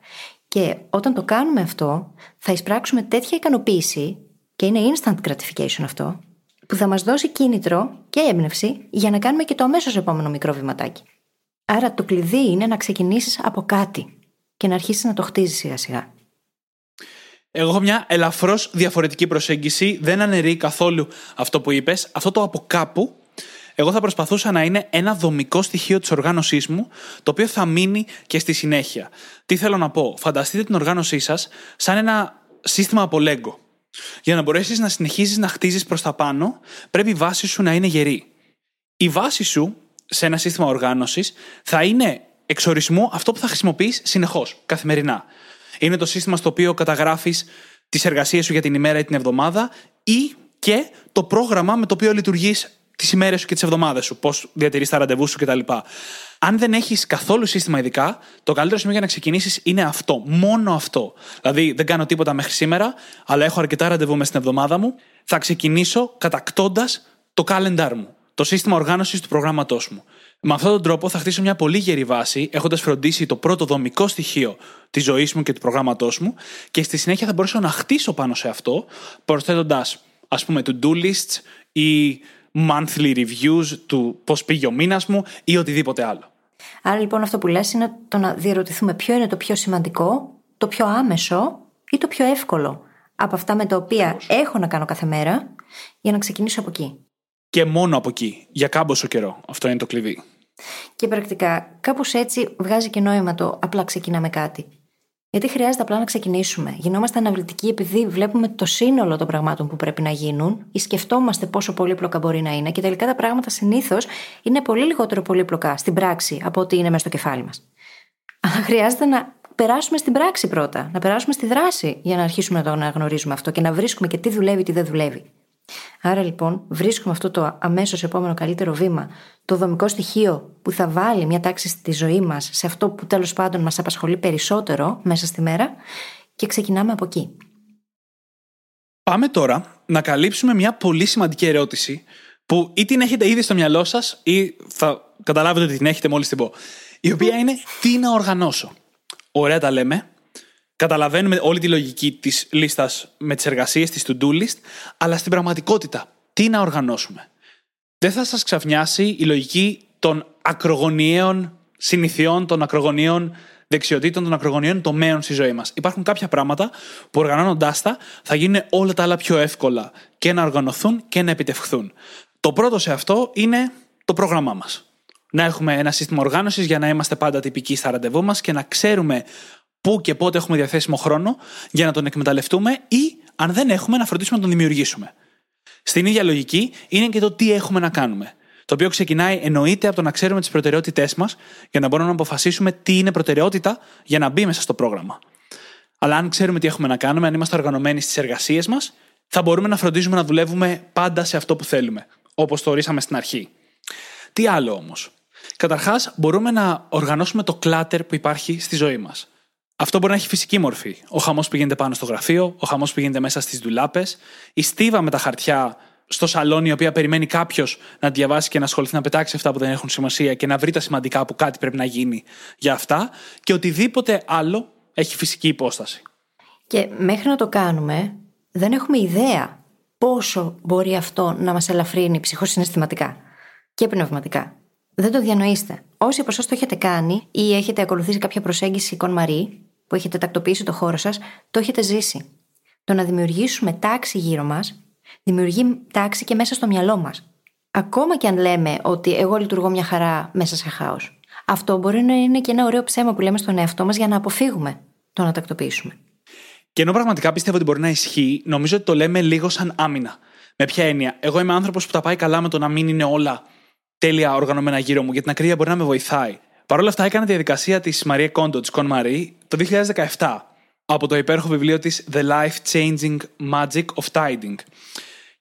Και όταν το κάνουμε αυτό, θα εισπράξουμε τέτοια ικανοποίηση, και είναι instant gratification αυτό, που θα μας δώσει κίνητρο και έμπνευση για να κάνουμε και το αμέσως επόμενο μικρό βηματάκι. Άρα το κλειδί είναι να ξεκινήσεις από κάτι και να αρχίσεις να το χτίζεις σιγά σιγά. Εγώ έχω μια ελαφρώς διαφορετική προσέγγιση. Δεν αναιρεί καθόλου αυτό που είπες. Αυτό το από κάπου, εγώ θα προσπαθούσα να είναι ένα δομικό στοιχείο της οργάνωσής μου, το οποίο θα μείνει και στη συνέχεια. Τι θέλω να πω, φανταστείτε την οργάνωσή σας σαν ένα σύστημα από Lego. Για να μπορέσεις να συνεχίζεις να χτίζεις προς τα πάνω, πρέπει η βάση σου να είναι γερή. Η βάση σου σε ένα σύστημα οργάνωσης θα είναι εξορισμού αυτό που θα χρησιμοποιείς συνεχώς, καθημερινά. Είναι το σύστημα στο οποίο καταγράφεις τις εργασίες σου για την ημέρα ή την εβδομάδα ή και το πρόγραμμα με το οποίο λειτουργείς τις ημέρες σου και τις εβδομάδες σου, πώς διατηρείς τα ραντεβού σου κτλ. Αν δεν έχεις καθόλου σύστημα ειδικά, το καλύτερο σημείο για να ξεκινήσεις είναι αυτό. Μόνο αυτό. Δηλαδή, δεν κάνω τίποτα μέχρι σήμερα, αλλά έχω αρκετά ραντεβού μες στην εβδομάδα μου. Θα ξεκινήσω κατακτώντας το calendar μου, το σύστημα οργάνωσης του προγράμματός μου. Με αυτόν τον τρόπο θα χτίσω μια πολύ γερή βάση, έχοντας φροντίσει το πρώτο δομικό στοιχείο της ζωής μου και του προγράμματός μου, και στη συνέχεια θα μπορέσω να χτίσω πάνω σε αυτό, προσθέτοντας, ας πούμε, to-do lists ή monthly reviews του πώς πήγε ο μήνας μου ή οτιδήποτε άλλο. Άρα λοιπόν αυτό που λες είναι το να διαρωτηθούμε ποιο είναι το πιο σημαντικό, το πιο άμεσο ή το πιο εύκολο από αυτά με τα οποία έχω να κάνω κάθε μέρα για να ξεκινήσω από εκεί. Και μόνο από εκεί, για κάμποσο καιρό. Αυτό είναι το κλειδί. Και πρακτικά, κάπως έτσι βγάζει και νόημα το απλά ξεκινάμε κάτι. Γιατί χρειάζεται απλά να ξεκινήσουμε. Γινόμαστε αναβλητικοί επειδή βλέπουμε το σύνολο των πραγμάτων που πρέπει να γίνουν ή σκεφτόμαστε πόσο πολύπλοκα μπορεί να είναι και τελικά τα πράγματα συνήθως είναι πολύ λιγότερο πολύπλοκα στην πράξη από ό,τι είναι μέσα στο κεφάλι μας. Αλλά χρειάζεται να περάσουμε στην πράξη πρώτα, να περάσουμε στη δράση για να αρχίσουμε να το αναγνωρίζουμε αυτό και να βρίσκουμε και τι δουλεύει, τι δεν δουλεύει. Άρα λοιπόν βρίσκουμε αυτό το αμέσως επόμενο καλύτερο βήμα, το δομικό στοιχείο που θα βάλει μια τάξη στη ζωή μας σε αυτό που τέλος πάντων μας απασχολεί περισσότερο μέσα στη μέρα και ξεκινάμε από εκεί. Πάμε τώρα να καλύψουμε μια πολύ σημαντική ερώτηση που ή την έχετε ήδη στο μυαλό σας ή θα καταλάβετε ότι την έχετε μόλις την πω. Η οποία είναι τι να οργανώσω. Ωραία τα λέμε, Καταλαβαίνουμε όλη τη λογική της λίστας με τις εργασίες, της to-do list, αλλά στην πραγματικότητα, τι να οργανώσουμε; Δεν θα σας ξαφνιάσει η λογική των ακρογωνιαίων συνηθιών, των ακρογωνιαίων δεξιοτήτων, των ακρογωνιαίων τομέων στη ζωή μας. Υπάρχουν κάποια πράγματα που οργανώνοντάς τα θα γίνουν όλα τα άλλα πιο εύκολα και να οργανωθούν και να επιτευχθούν. Το πρώτο σε αυτό είναι το πρόγραμμά μας. Να έχουμε ένα σύστημα οργάνωσης για να είμαστε πάντα τυπικοί στα ραντεβού μας και να ξέρουμε πού και πότε έχουμε διαθέσιμο χρόνο για να τον εκμεταλλευτούμε ή, αν δεν έχουμε, να φροντίσουμε να τον δημιουργήσουμε. Στην ίδια λογική είναι και το τι έχουμε να κάνουμε. Το οποίο ξεκινάει εννοείται από το να ξέρουμε τις προτεραιότητές μας για να μπορούμε να αποφασίσουμε τι είναι προτεραιότητα για να μπει μέσα στο πρόγραμμα. Αλλά αν ξέρουμε τι έχουμε να κάνουμε, αν είμαστε οργανωμένοι στις εργασίες μας, θα μπορούμε να φροντίζουμε να δουλεύουμε πάντα σε αυτό που θέλουμε, όπως το ορίσαμε στην αρχή. Τι άλλο όμως; Καταρχάς, μπορούμε να οργανώσουμε το κλάτερ που υπάρχει στη ζωή μας. Αυτό μπορεί να έχει φυσική μορφή. Ο χαμός που γίνεται πάνω στο γραφείο, ο χαμός που γίνεται μέσα στις δουλάπε, η στίβα με τα χαρτιά στο σαλόνι, η οποία περιμένει κάποιος να διαβάσει και να ασχοληθεί να πετάξει αυτά που δεν έχουν σημασία και να βρει τα σημαντικά που κάτι πρέπει να γίνει για αυτά και οτιδήποτε άλλο έχει φυσική υπόσταση. Και μέχρι να το κάνουμε, δεν έχουμε ιδέα πόσο μπορεί αυτό να μας ελαφρύνει ψυχοσυναισθηματικά και πνευματικά. Δεν το διανοείστε. Όσοι από εσά το έχετε κάνει ή έχετε ακολουθήσει κάποια προσέγγιση κονμαρή, που έχετε τακτοποιήσει το χώρο σας, το έχετε ζήσει. Το να δημιουργήσουμε τάξη γύρω μας, δημιουργεί τάξη και μέσα στο μυαλό μας. Ακόμα και αν λέμε ότι εγώ λειτουργώ μια χαρά μέσα σε χάος. Αυτό μπορεί να είναι και ένα ωραίο ψέμα που λέμε στον εαυτό μας για να αποφύγουμε το να τακτοποιήσουμε. Και ενώ πραγματικά πιστεύω ότι μπορεί να ισχύει, νομίζω ότι το λέμε λίγο σαν άμυνα. Με ποια έννοια; Εγώ είμαι άνθρωπος που τα πάει καλά με το να μην είναι όλα τέλεια οργανωμένα γύρω μου, γιατί την ακρίβεια μπορεί να με βοηθάει. Παρ' όλα αυτά, έκανα τη διαδικασία της Μαρία Κόντο, της Κον Μαρή, το 2017, από το υπέροχο βιβλίο της The Life Changing Magic of Tiding.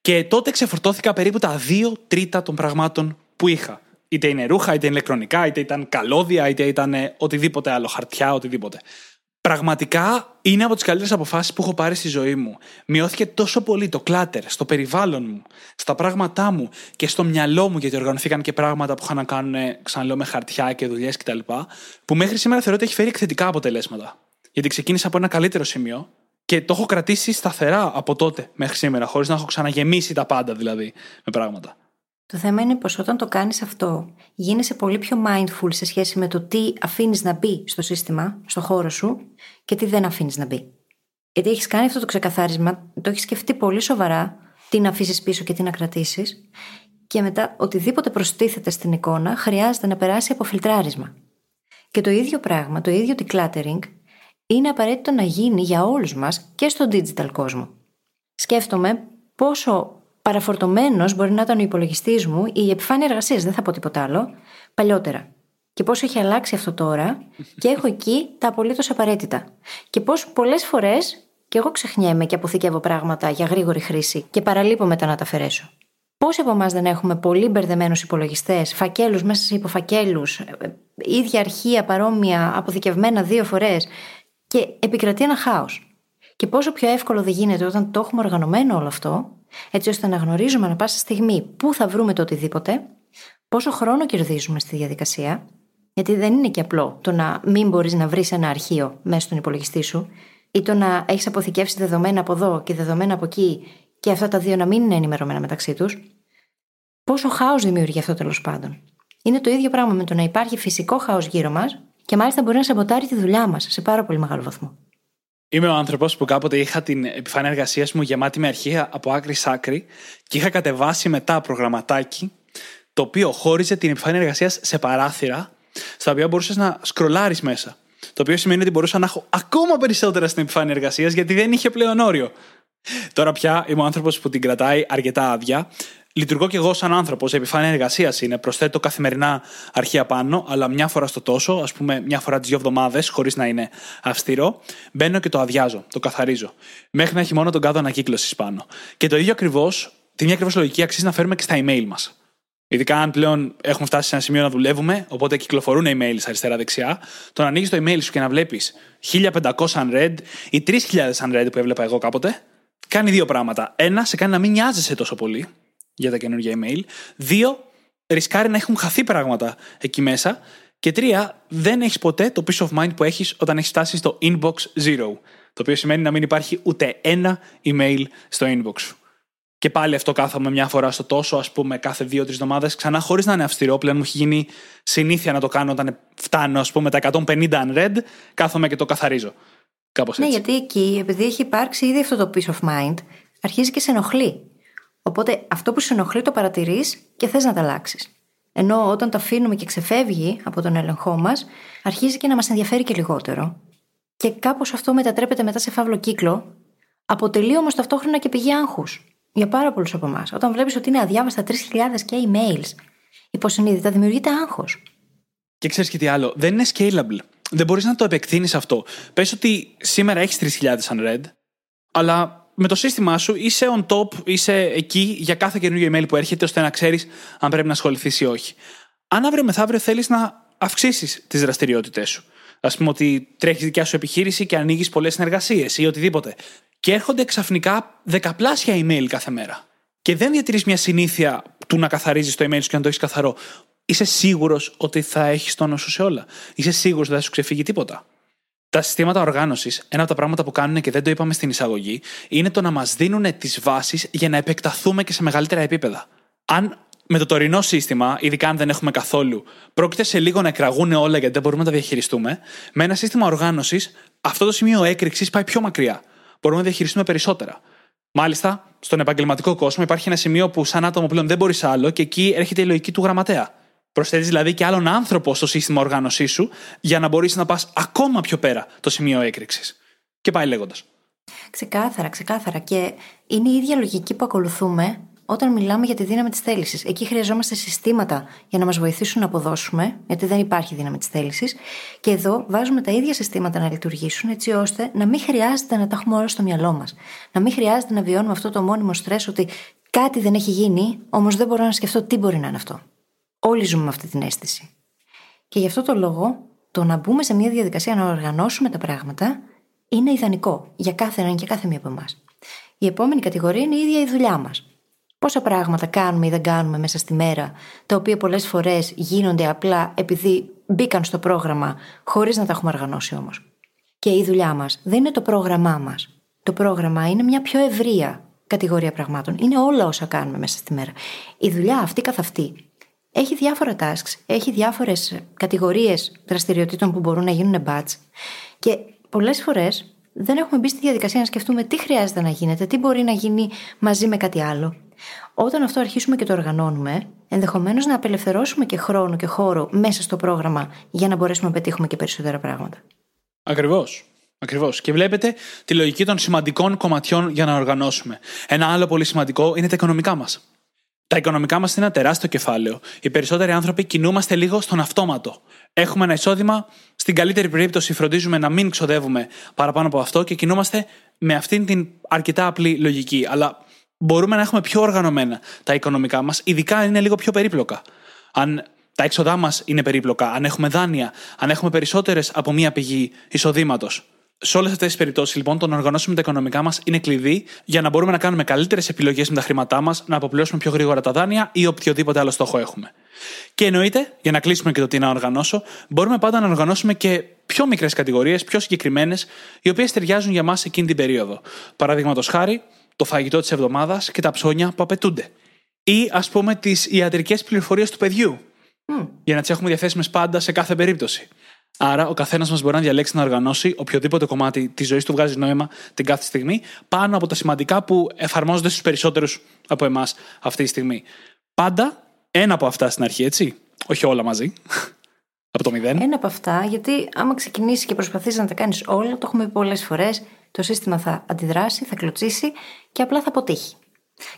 Και τότε ξεφορτώθηκα περίπου τα δύο τρίτα των πραγμάτων που είχα. Είτε είναι ρούχα, είτε είναι ηλεκτρονικά, είτε ήταν καλώδια, είτε ήταν οτιδήποτε άλλο, χαρτιά, οτιδήποτε. Πραγματικά είναι από τις καλύτερες αποφάσεις που έχω πάρει στη ζωή μου. Μειώθηκε τόσο πολύ το κλάτερ στο περιβάλλον μου, στα πράγματά μου και στο μυαλό μου, γιατί οργανωθήκαν και πράγματα που είχαν να κάνουν, ξαναλέω, με χαρτιά και δουλειές κτλ. Που μέχρι σήμερα θεωρώ ότι έχει φέρει εκθετικά αποτελέσματα. Γιατί ξεκίνησα από ένα καλύτερο σημείο και το έχω κρατήσει σταθερά από τότε μέχρι σήμερα, χωρίς να έχω ξαναγεμίσει τα πάντα δηλαδή με πράγματα. Το θέμα είναι πως όταν το κάνεις αυτό, γίνεσαι πολύ πιο mindful σε σχέση με το τι αφήνεις να μπει στο σύστημα, στο χώρο σου και τι δεν αφήνεις να μπει. Γιατί έχεις κάνει αυτό το ξεκαθάρισμα, το έχεις σκεφτεί πολύ σοβαρά, τι να αφήσεις πίσω και τι να κρατήσεις, και μετά οτιδήποτε προστίθεται στην εικόνα χρειάζεται να περάσει από φιλτράρισμα. Και το ίδιο πράγμα, το ίδιο decluttering, είναι απαραίτητο να γίνει για όλους μας και στο digital κόσμο. Σκέφτομαι πόσο παραφορτωμένος μπορεί να ήταν ο υπολογιστής μου ή η επιφάνεια εργασίας, δεν θα πω τίποτα άλλο, παλιότερα. Και πώς έχει αλλάξει αυτό τώρα και έχω εκεί τα απολύτως απαραίτητα. Και πώς πολλές φορές και εγώ ξεχνιέμαι και αποθηκεύω πράγματα για γρήγορη χρήση και παραλείπω μετά να τα αφαιρέσω. Πόσοι από εμάς δεν έχουμε πολύ μπερδεμένους υπολογιστές, φακέλους μέσα σε υποφακέλους, ε, ίδια αρχεία παρόμοια αποθηκευμένα δύο φορές και επικρατεί ένα χάος. Και πόσο πιο εύκολο δεν γίνεται όταν το έχουμε οργανωμένο όλο αυτό, έτσι ώστε να γνωρίζουμε ανα πάσα στιγμή πού θα βρούμε το οτιδήποτε, πόσο χρόνο κερδίζουμε στη διαδικασία, γιατί δεν είναι και απλό το να μην μπορείς να βρεις ένα αρχείο μέσα στον υπολογιστή σου, ή το να έχεις αποθηκεύσει δεδομένα από εδώ και δεδομένα από εκεί, και αυτά τα δύο να μην είναι ενημερωμένα μεταξύ τους. Πόσο χάος δημιουργεί αυτό τέλος πάντων. Είναι το ίδιο πράγμα με το να υπάρχει φυσικό χάος γύρω μας και μάλιστα μπορεί να σαμποτάρει τη δουλειά μας σε πάρα πολύ μεγάλο βαθμό. Είμαι ο άνθρωπος που κάποτε είχα την επιφάνεια εργασίας μου γεμάτη με αρχεία από άκρη σ' άκρη και είχα κατεβάσει μετά προγραμματάκι το οποίο χώριζε την επιφάνεια εργασίας σε παράθυρα στα οποία μπορούσες να σκρολάρεις μέσα. Το οποίο σημαίνει ότι μπορούσα να έχω ακόμα περισσότερα στην επιφάνεια εργασίας γιατί δεν είχε πλέον όριο. Τώρα πια είμαι ο άνθρωπος που την κρατάει αρκετά άδεια λειτουργώ και εγώ σαν άνθρωπος. Η επιφάνεια εργασίας είναι. Προσθέτω καθημερινά αρχεία πάνω, αλλά μια φορά στο τόσο, ας πούμε μια φορά τις δύο εβδομάδες, χωρίς να είναι αυστηρό, μπαίνω και το αδειάζω, το καθαρίζω. Μέχρι να έχει μόνο τον κάδο ανακύκλωσης πάνω. Και το ίδιο ακριβώς, την ίδια ακριβώς λογική αξίζει να φέρουμε και στα email μας. Ειδικά αν πλέον έχουμε φτάσει σε ένα σημείο να δουλεύουμε, οπότε κυκλοφορούν emails αριστερά-δεξιά, το να ανοίγεις το email σου και να βλέπεις 1500 unread ή 3000 unread που έβλεπα εγώ κάποτε, κάνει δύο πράγματα. Ένα, σε κάνει να μην νοιάζεσαι τόσο πολύ, για τα καινούργια email. Δύο, ρισκάρει να έχουν χαθεί πράγματα εκεί μέσα. Και τρία, δεν έχεις ποτέ το peace of mind που έχεις όταν έχεις φτάσει στο inbox zero. Το οποίο σημαίνει να μην υπάρχει ούτε ένα email στο inbox σου. Και πάλι αυτό κάθομαι μια φορά στο τόσο, ας πούμε, κάθε δύο-τρει εβδομάδες, ξανά χωρίς να είναι αυστηρό. Πλέον μου έχει γίνει συνήθεια να το κάνω όταν φτάνω, ας πούμε, τα 150 unread, κάθομαι και το καθαρίζω. Κάπως ναι, έτσι. Ναι, γιατί εκεί, επειδή έχει υπάρξει ήδη αυτό το peace of mind, αρχίζει και σε ενοχλεί. Οπότε αυτό που σου ενοχλεί το παρατηρείς και θες να τα αλλάξεις. Ενώ όταν το αφήνουμε και ξεφεύγει από τον έλεγχό μας, αρχίζει και να μας ενδιαφέρει και λιγότερο. Και κάπως αυτό μετατρέπεται μετά σε φαύλο κύκλο, αποτελεί όμως ταυτόχρονα και πηγή άγχους για πάρα πολλούς από εμάς. Όταν βλέπεις ότι είναι αδιάβαστα 3.000 και emails, υποσυνείδητα δημιουργείται άγχος. Και ξέρεις και τι άλλο, δεν είναι scalable. Δεν μπορείς να το επεκτείνεις αυτό. Πες ότι σήμερα έχεις 3.000 unread, αλλά με το σύστημά σου είσαι on top, είσαι εκεί για κάθε καινούργιο email που έρχεται, ώστε να ξέρεις αν πρέπει να ασχοληθείς ή όχι. Αν αύριο μεθαύριο θέλεις να αυξήσεις τις δραστηριότητές σου, ας πούμε ότι τρέχεις δικιά σου επιχείρηση και ανοίγεις πολλές συνεργασίες ή οτιδήποτε, και έρχονται ξαφνικά δεκαπλάσια email κάθε μέρα, και δεν διατηρείς μια συνήθεια του να καθαρίζεις το email σου και να το έχεις καθαρό, είσαι σίγουρος ότι θα έχεις τόνο σου σε όλα; Είσαι σίγουρος ότι δεν θα σου ξεφύγει τίποτα; Τα συστήματα οργάνωσης, ένα από τα πράγματα που κάνουν και δεν το είπαμε στην εισαγωγή, είναι το να μας δίνουν τις βάσεις για να επεκταθούμε και σε μεγαλύτερα επίπεδα. Αν με το τωρινό σύστημα, ειδικά αν δεν έχουμε καθόλου, πρόκειται σε λίγο να εκραγούν όλα γιατί δεν μπορούμε να τα διαχειριστούμε. Με ένα σύστημα οργάνωσης, αυτό το σημείο έκρηξης πάει πιο μακριά. Μπορούμε να διαχειριστούμε περισσότερα. Μάλιστα, στον επαγγελματικό κόσμο υπάρχει ένα σημείο που σαν άτομο πλέον δεν μπορείς άλλο και εκεί έρχεται η λογική του γραμματέα. Προσθέτεις δηλαδή και άλλον άνθρωπο στο σύστημα οργάνωσής σου για να μπορείς να πας ακόμα πιο πέρα το σημείο έκρηξης. Και πάει λέγοντας. Ξεκάθαρα, ξεκάθαρα. Και είναι η ίδια λογική που ακολουθούμε όταν μιλάμε για τη δύναμη της θέλησης. Εκεί χρειαζόμαστε συστήματα για να μας βοηθήσουν να αποδώσουμε, γιατί δεν υπάρχει δύναμη της θέλησης. Και εδώ βάζουμε τα ίδια συστήματα να λειτουργήσουν, έτσι ώστε να μην χρειάζεται να τα έχουμε όλα στο μυαλό μας. Να μην χρειάζεται να βιώνουμε αυτό το μόνιμο στρες ότι κάτι δεν έχει γίνει, όμως δεν μπορώ να σκεφτώ τι μπορεί να είναι αυτό. Όλοι ζούμε με αυτή την αίσθηση. Και γι' αυτό το λόγο, το να μπούμε σε μια διαδικασία να οργανώσουμε τα πράγματα είναι ιδανικό για κάθε έναν και κάθε μία από εμάς. Η επόμενη κατηγορία είναι η ίδια η δουλειά μας. Πόσα πράγματα κάνουμε ή δεν κάνουμε μέσα στη μέρα, τα οποία πολλές φορές γίνονται απλά επειδή μπήκαν στο πρόγραμμα, χωρίς να τα έχουμε οργανώσει όμως. Και η δουλειά μας δεν είναι το πρόγραμμά μας. Το πρόγραμμα είναι μια πιο ευρεία κατηγορία πραγμάτων. Είναι όλα όσα κάνουμε μέσα στη μέρα. Η δουλειά αυτή καθ' αυτή έχει διάφορα tasks, έχει διάφορες κατηγορίες δραστηριοτήτων που μπορούν να γίνουν batch. Και πολλές φορές δεν έχουμε μπει στη διαδικασία να σκεφτούμε τι χρειάζεται να γίνεται, τι μπορεί να γίνει μαζί με κάτι άλλο. Όταν αυτό αρχίσουμε και το οργανώνουμε, ενδεχομένως να απελευθερώσουμε και χρόνο και χώρο μέσα στο πρόγραμμα για να μπορέσουμε να πετύχουμε και περισσότερα πράγματα. Ακριβώς. Ακριβώς. Και βλέπετε τη λογική των σημαντικών κομματιών για να οργανώσουμε. Ένα άλλο πολύ σημαντικό είναι τα οικονομικά μας. Τα οικονομικά μας είναι ένα τεράστιο κεφάλαιο. Οι περισσότεροι άνθρωποι κινούμαστε λίγο στον αυτόματο. Έχουμε ένα εισόδημα, στην καλύτερη περίπτωση φροντίζουμε να μην ξοδεύουμε παραπάνω από αυτό και κινούμαστε με αυτήν την αρκετά απλή λογική. Αλλά μπορούμε να έχουμε πιο οργανωμένα τα οικονομικά μας, ειδικά αν είναι λίγο πιο περίπλοκα. Αν τα έξοδά μας είναι περίπλοκα, αν έχουμε δάνεια, αν έχουμε περισσότερες από μία πηγή εισοδήματος. Σε όλες αυτές τις περιπτώσεις, λοιπόν, το να οργανώσουμε τα οικονομικά μας είναι κλειδί για να μπορούμε να κάνουμε καλύτερες επιλογές με τα χρήματά μας, να αποπληρώσουμε πιο γρήγορα τα δάνεια ή οποιοδήποτε άλλο στόχο έχουμε. Και εννοείται, για να κλείσουμε και το τι να οργανώσω, μπορούμε πάντα να οργανώσουμε και πιο μικρές κατηγορίες, πιο συγκεκριμένες, οι οποίες ταιριάζουν για μας εκείνη την περίοδο. Παραδείγματος χάρη, το φαγητό της εβδομάδας και τα ψώνια που απαιτούνται. Ή, ας πούμε, τις ιατρικές πληροφορίες του παιδιού. Mm. Για να τις έχουμε διαθέσιμες πάντα σε κάθε περίπτωση. Άρα, ο καθένας μας μπορεί να διαλέξει να οργανώσει οποιοδήποτε κομμάτι της ζωής του βγάζει νόημα την κάθε στιγμή πάνω από τα σημαντικά που εφαρμόζονται στους περισσότερους από εμάς αυτή τη στιγμή. Πάντα ένα από αυτά στην αρχή, έτσι. Όχι όλα μαζί. <laughs> από το μηδέν. Ένα από αυτά, γιατί άμα ξεκινήσεις και προσπαθήσει να τα κάνεις όλα, το έχουμε πει πολλές φορές, το σύστημα θα αντιδράσει, θα κλωτσίσει και απλά θα αποτύχει.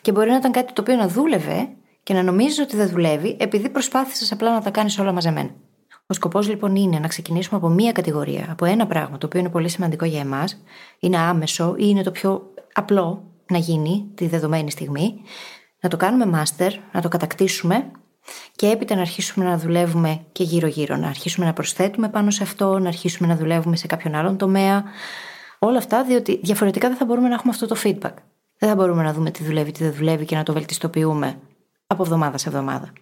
Και μπορεί να ήταν κάτι το οποίο να δούλευε και να νομίζεις ότι δεν δουλεύει επειδή προσπάθησες απλά να τα κάνεις όλα μαζεμένα. Ο σκοπός λοιπόν είναι να ξεκινήσουμε από μία κατηγορία, από ένα πράγμα το οποίο είναι πολύ σημαντικό για εμάς, είναι άμεσο ή είναι το πιο απλό να γίνει τη δεδομένη στιγμή, να το κάνουμε master, να το κατακτήσουμε και έπειτα να αρχίσουμε να δουλεύουμε και γύρω-γύρω, να αρχίσουμε να προσθέτουμε πάνω σε αυτό, να αρχίσουμε να δουλεύουμε σε κάποιον άλλον τομέα. Όλα αυτά διότι διαφορετικά δεν θα μπορούμε να έχουμε αυτό το feedback. Δεν θα μπορούμε να δούμε τι δουλεύει, τι δεν δουλεύει και να το βελτιστοποιούμε από εβδομάδα σε εβδομάδα.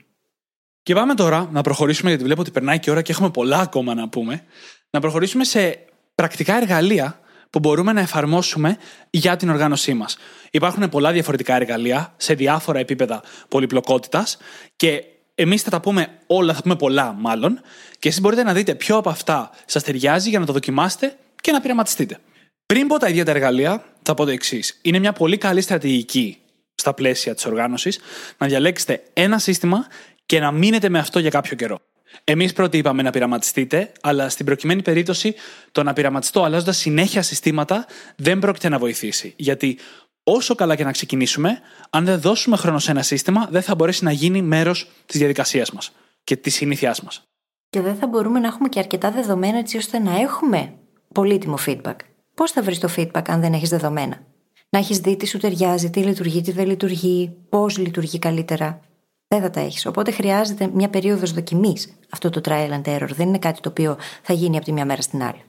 Και πάμε τώρα να προχωρήσουμε, γιατί βλέπω ότι περνάει και ώρα και έχουμε πολλά ακόμα να πούμε, να προχωρήσουμε σε πρακτικά εργαλεία που μπορούμε να εφαρμόσουμε για την οργάνωσή μας. Υπάρχουν πολλά διαφορετικά εργαλεία σε διάφορα επίπεδα πολυπλοκότητας και εμείς θα τα πούμε όλα, θα πούμε πολλά μάλλον, και εσείς μπορείτε να δείτε ποιο από αυτά σας ταιριάζει για να το δοκιμάσετε και να πειραματιστείτε. Πριν πω τα ίδια τα εργαλεία, θα πω το εξής. Είναι μια πολύ καλή στρατηγική στα πλαίσια της οργάνωσης να διαλέξετε ένα σύστημα και να μείνετε με αυτό για κάποιο καιρό. Εμείς πρώτοι είπαμε να πειραματιστείτε, αλλά στην προκειμένη περίπτωση το να πειραματιστώ αλλάζοντας συνέχεια συστήματα δεν πρόκειται να βοηθήσει. Γιατί όσο καλά και να ξεκινήσουμε, αν δεν δώσουμε χρόνο σε ένα σύστημα, δεν θα μπορέσει να γίνει μέρος της διαδικασίας μας και της συνήθειάς μας. Και δεν θα μπορούμε να έχουμε και αρκετά δεδομένα έτσι ώστε να έχουμε πολύτιμο feedback. Πώς θα βρεις το feedback αν δεν έχεις δεδομένα; Να έχεις δει τι σου ταιριάζει, τι λειτουργεί, τι δεν λειτουργεί, πώς λειτουργεί καλύτερα δεν θα τα έχεις. Οπότε χρειάζεται μια περίοδος δοκιμής αυτό το trial and error. Δεν είναι κάτι το οποίο θα γίνει από τη μια μέρα στην άλλη.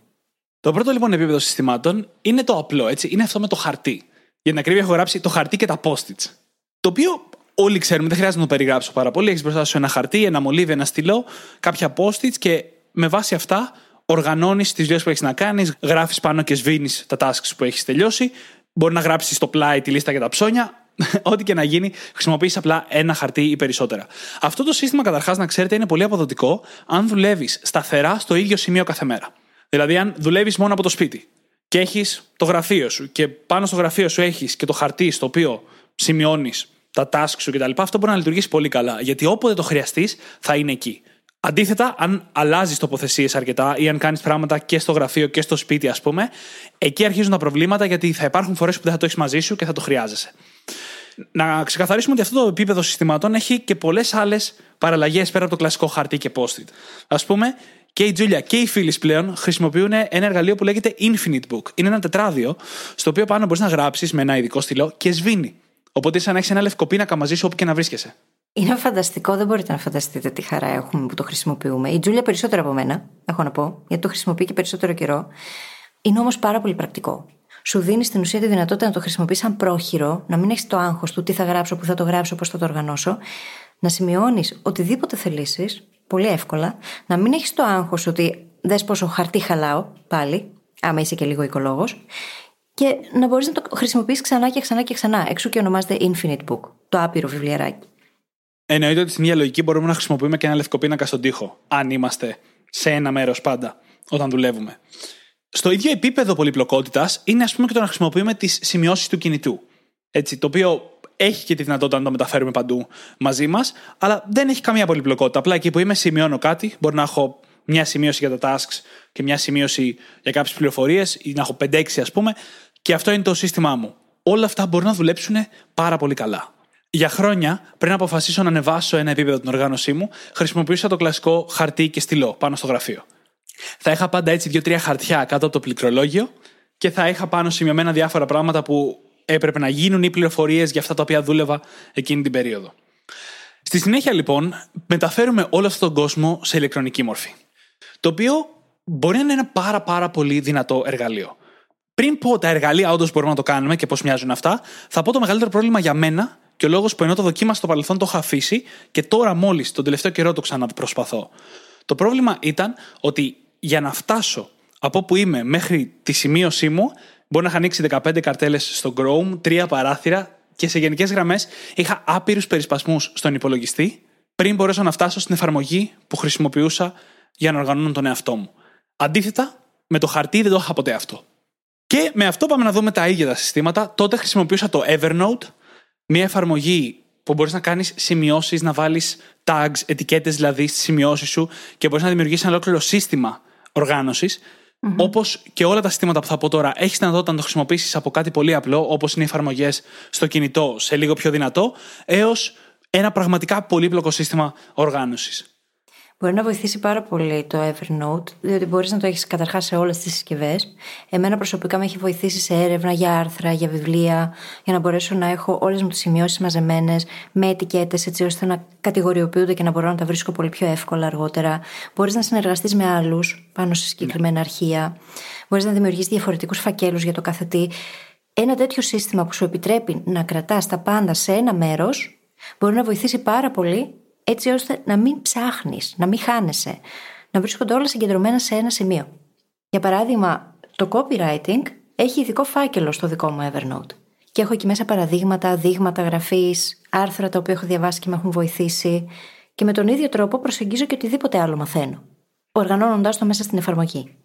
Το πρώτο λοιπόν επίπεδο συστημάτων είναι το απλό, έτσι. Είναι αυτό με το χαρτί. Για την ακρίβεια έχω γράψει το χαρτί και τα post-its. Το οποίο όλοι ξέρουμε, δεν χρειάζεται να το περιγράψω πάρα πολύ. Έχεις μπροστά σου ένα χαρτί, ένα μολύβι, ένα στυλό, κάποια post-its και με βάση αυτά οργανώνεις τις δουλειές που έχεις να κάνεις, γράφεις πάνω και σβήνεις τα tasks που έχεις τελειώσει. Μπορεί να γράψεις στο πλάι τη λίστα για τα ψώνια, <laughs> Ό,τι και να γίνει, χρησιμοποιείς απλά ένα χαρτί ή περισσότερα. Αυτό το σύστημα, καταρχάς, να ξέρετε, είναι πολύ αποδοτικό αν δουλεύεις σταθερά στο ίδιο σημείο κάθε μέρα. Δηλαδή, αν δουλεύεις μόνο από το σπίτι και έχεις το γραφείο σου και πάνω στο γραφείο σου έχεις και το χαρτί στο οποίο σημειώνεις τα tasks σου κτλ. Αυτό μπορεί να λειτουργήσει πολύ καλά. Γιατί όποτε το χρειαστείς, θα είναι εκεί. Αντίθετα, αν αλλάζεις τοποθεσίες αρκετά ή αν κάνεις πράγματα και στο γραφείο και στο σπίτι, ας πούμε, εκεί αρχίζουν τα προβλήματα γιατί θα υπάρχουν φορές που δεν θα το έχεις μαζί σου και θα το χρειάζεσαι. Να ξεκαθαρίσουμε ότι αυτό το επίπεδο συστημάτων έχει και πολλές άλλες παραλλαγές πέρα από το κλασικό χαρτί και post-it. Α πούμε, και η Τζούλια και οι φίλοι πλέον χρησιμοποιούν ένα εργαλείο που λέγεται Infinite Book. Είναι ένα τετράδιο, στο οποίο πάνω μπορείς να γράψεις με ένα ειδικό στυλό και σβήνει. Οπότε σαν να έχεις ένα λευκό πίνακα μαζί σου όπου και να βρίσκεσαι. Είναι φανταστικό, δεν μπορείτε να φανταστείτε τι χαρά έχουμε που το χρησιμοποιούμε. Η Τζούλια περισσότερο από μένα, έχω να πω, γιατί το χρησιμοποιεί και περισσότερο καιρό. Είναι όμως πάρα πολύ πρακτικό. Σου δίνει στην ουσία τη δυνατότητα να το χρησιμοποιείς σαν πρόχειρο, να μην έχεις το άγχος του τι θα γράψω, πού θα το γράψω, πώς θα το οργανώσω. Να σημειώνεις οτιδήποτε θελήσεις, πολύ εύκολα. Να μην έχεις το άγχος ότι δες πόσο χαρτί χαλάω, πάλι, άμα είσαι και λίγο οικολόγος. Και να μπορείς να το χρησιμοποιήσει ξανά και ξανά και ξανά. Έξω και ονομάζεται Infinite Book, το άπειρο βιβλιαράκι. Εννοείται ότι στην ίδια λογική μπορούμε να χρησιμοποιούμε και ένα λευκό πίνακα στον τοίχο, αν είμαστε σε ένα μέρος πάντα όταν δουλεύουμε. Στο ίδιο επίπεδο πολυπλοκότητας είναι, ας πούμε, και το να χρησιμοποιούμε τις σημειώσεις του κινητού. Έτσι, το οποίο έχει και τη δυνατότητα να το μεταφέρουμε παντού μαζί μας, αλλά δεν έχει καμία πολυπλοκότητα. Απλά εκεί που είμαι, σημειώνω κάτι. Μπορεί να έχω μια σημείωση για τα tasks και μια σημείωση για κάποιες πληροφορίες, ή να έχω 5-6 ας πούμε, και αυτό είναι το σύστημά μου. Όλα αυτά μπορούν να δουλέψουν πάρα πολύ καλά. Για χρόνια, πριν αποφασίσω να ανεβάσω ένα επίπεδο την οργάνωσή μου, χρησιμοποιούσα το κλασικό χαρτί και στυλό πάνω στο γραφείο. Θα είχα πάντα έτσι δύο-τρία χαρτιά κάτω από το πληκτρολόγιο και θα είχα πάνω σημειωμένα διάφορα πράγματα που έπρεπε να γίνουν ή πληροφορίες για αυτά τα οποία δούλευα εκείνη την περίοδο. Στη συνέχεια, λοιπόν, μεταφέρουμε όλο αυτόν τον κόσμο σε ηλεκτρονική μορφή. Το οποίο μπορεί να είναι ένα πάρα, πάρα πολύ δυνατό εργαλείο. Πριν πω τα εργαλεία όντως μπορούμε να το κάνουμε και πώς μοιάζουν αυτά, θα πω το μεγαλύτερο πρόβλημα για μένα και ο λόγος που ενώ το δοκίμασα στο παρελθόν το είχα αφήσει και τώρα μόλις τον τελευταίο καιρό το ξαναπροσπαθώ. Το πρόβλημα ήταν ότι για να φτάσω από που είμαι μέχρι τη σημείωσή μου, μπορεί να είχα ανοίξει 15 καρτέλες στο Chrome, τρία παράθυρα και σε γενικές γραμμές είχα άπειρους περισπασμούς στον υπολογιστή πριν μπορέσω να φτάσω στην εφαρμογή που χρησιμοποιούσα για να οργανώνω τον εαυτό μου. Αντίθετα, με το χαρτί δεν το είχα ποτέ αυτό. Και με αυτό πάμε να δούμε τα ίδια τα συστήματα. Τότε χρησιμοποιούσα το Evernote, μια εφαρμογή που μπορείς να κάνεις σημειώσεις, να βάλεις tags, ετικέτες δηλαδή στις σημειώσεις σου και μπορείς να δημιουργήσεις ένα ολόκληρο σύστημα οργάνωσης. Mm-hmm. Όπως και όλα τα συστήματα που θα πω τώρα, έχεις δυνατότητα να το χρησιμοποιήσεις από κάτι πολύ απλό, όπως είναι οι εφαρμογές στο κινητό, σε λίγο πιο δυνατό, έως ένα πραγματικά πολύπλοκο σύστημα οργάνωσης. Μπορεί να βοηθήσει πάρα πολύ το Evernote, διότι μπορείς να το έχεις καταρχάς σε όλες τις συσκευές. Εμένα προσωπικά με έχει βοηθήσει σε έρευνα για άρθρα, για βιβλία, για να μπορέσω να έχω όλες μου τις σημειώσεις μαζεμένες με ετικέτες, έτσι ώστε να κατηγοριοποιούνται και να μπορώ να τα βρίσκω πολύ πιο εύκολα αργότερα. Μπορείς να συνεργαστείς με άλλους πάνω σε συγκεκριμένα ναι. αρχεία. Μπορείς να δημιουργήσει διαφορετικούς φακέλους για το κάθε τι. Ένα τέτοιο σύστημα που σου επιτρέπει να κρατάς τα πάντα σε ένα μέρος μπορεί να βοηθήσει πάρα πολύ έτσι ώστε να μην ψάχνεις, να μην χάνεσαι, να βρίσκονται όλα συγκεντρωμένα σε ένα σημείο. Για παράδειγμα, το copywriting έχει ειδικό φάκελο στο δικό μου Evernote. Και έχω εκεί μέσα παραδείγματα, δείγματα γραφής, άρθρα τα οποία έχω διαβάσει και με έχουν βοηθήσει. Και με τον ίδιο τρόπο προσεγγίζω και οτιδήποτε άλλο μαθαίνω, οργανώνοντάς το μέσα στην εφαρμογή.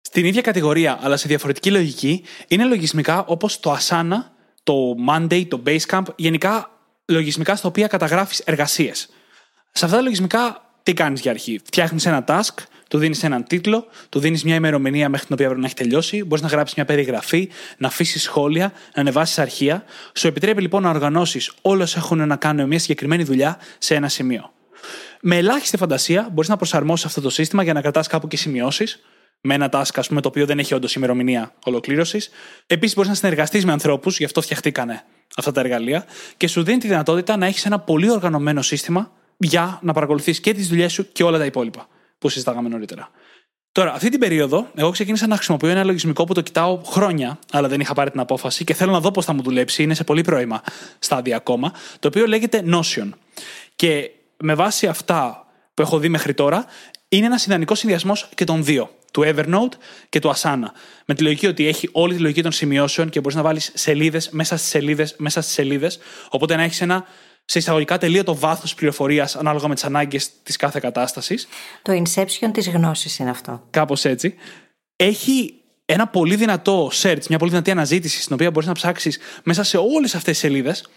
Στην ίδια κατηγορία, αλλά σε διαφορετική λογική, είναι λογισμικά όπως το Asana, το Monday, το Basecamp, γενικά λογισμικά στα οποία καταγράφεις εργασίες. Σε αυτά τα λογισμικά, τι κάνεις για αρχή; Φτιάχνεις ένα task, του δίνεις έναν τίτλο, του δίνεις μια ημερομηνία μέχρι την οποία πρέπει να έχει τελειώσει, μπορείς να γράψεις μια περιγραφή, να αφήσεις σχόλια, να ανεβάσεις αρχεία. Σου επιτρέπει λοιπόν να οργανώσεις όλα όσα έχουν να κάνουν μια συγκεκριμένη δουλειά σε ένα σημείο. Με ελάχιστη φαντασία μπορείς να προσαρμόσεις αυτό το σύστημα για να κρατάς κάπου και σημειώσεις, με ένα task, ας πούμε, το οποίο δεν έχει όντως ημερομηνία ολοκλήρωσης. Επίσης, μπορείς να συνεργαστείς με ανθρώπους, γι' αυτό φτιαχτήκανε αυτά τα εργαλεία, και σου δίνει τη δυνατότητα να έχεις ένα πολύ οργανωμένο σύστημα για να παρακολουθείς και τις δουλειές σου και όλα τα υπόλοιπα που συζητάγαμε νωρίτερα. Τώρα, αυτή την περίοδο, εγώ ξεκίνησα να χρησιμοποιώ ένα λογισμικό που το κοιτάω χρόνια, αλλά δεν είχα πάρει την απόφαση και θέλω να δω πώς θα μου δουλέψει. Είναι σε πολύ πρώιμα στάδια ακόμα, το οποίο λέγεται Notion. Και με βάση αυτά που έχω δει μέχρι τώρα, είναι ένας ιδανικός συνδυασμός και των δύο. του Evernote και του Asana. Με τη λογική ότι έχει όλη τη λογική των σημειώσεων και μπορείς να βάλεις σελίδες μέσα στις σελίδες μέσα στις σελίδες. Οπότε να έχεις ένα σε εισαγωγικά τελείωτο βάθος πληροφορίας ανάλογα με τις ανάγκες της κάθε κατάστασης. Το inception της γνώσης είναι αυτό. Κάπως έτσι. Έχει ένα πολύ δυνατό search, μια πολύ δυνατή αναζήτηση, στην οποία μπορείς να ψάξεις μέσα σε όλες αυτές τις σελίδες.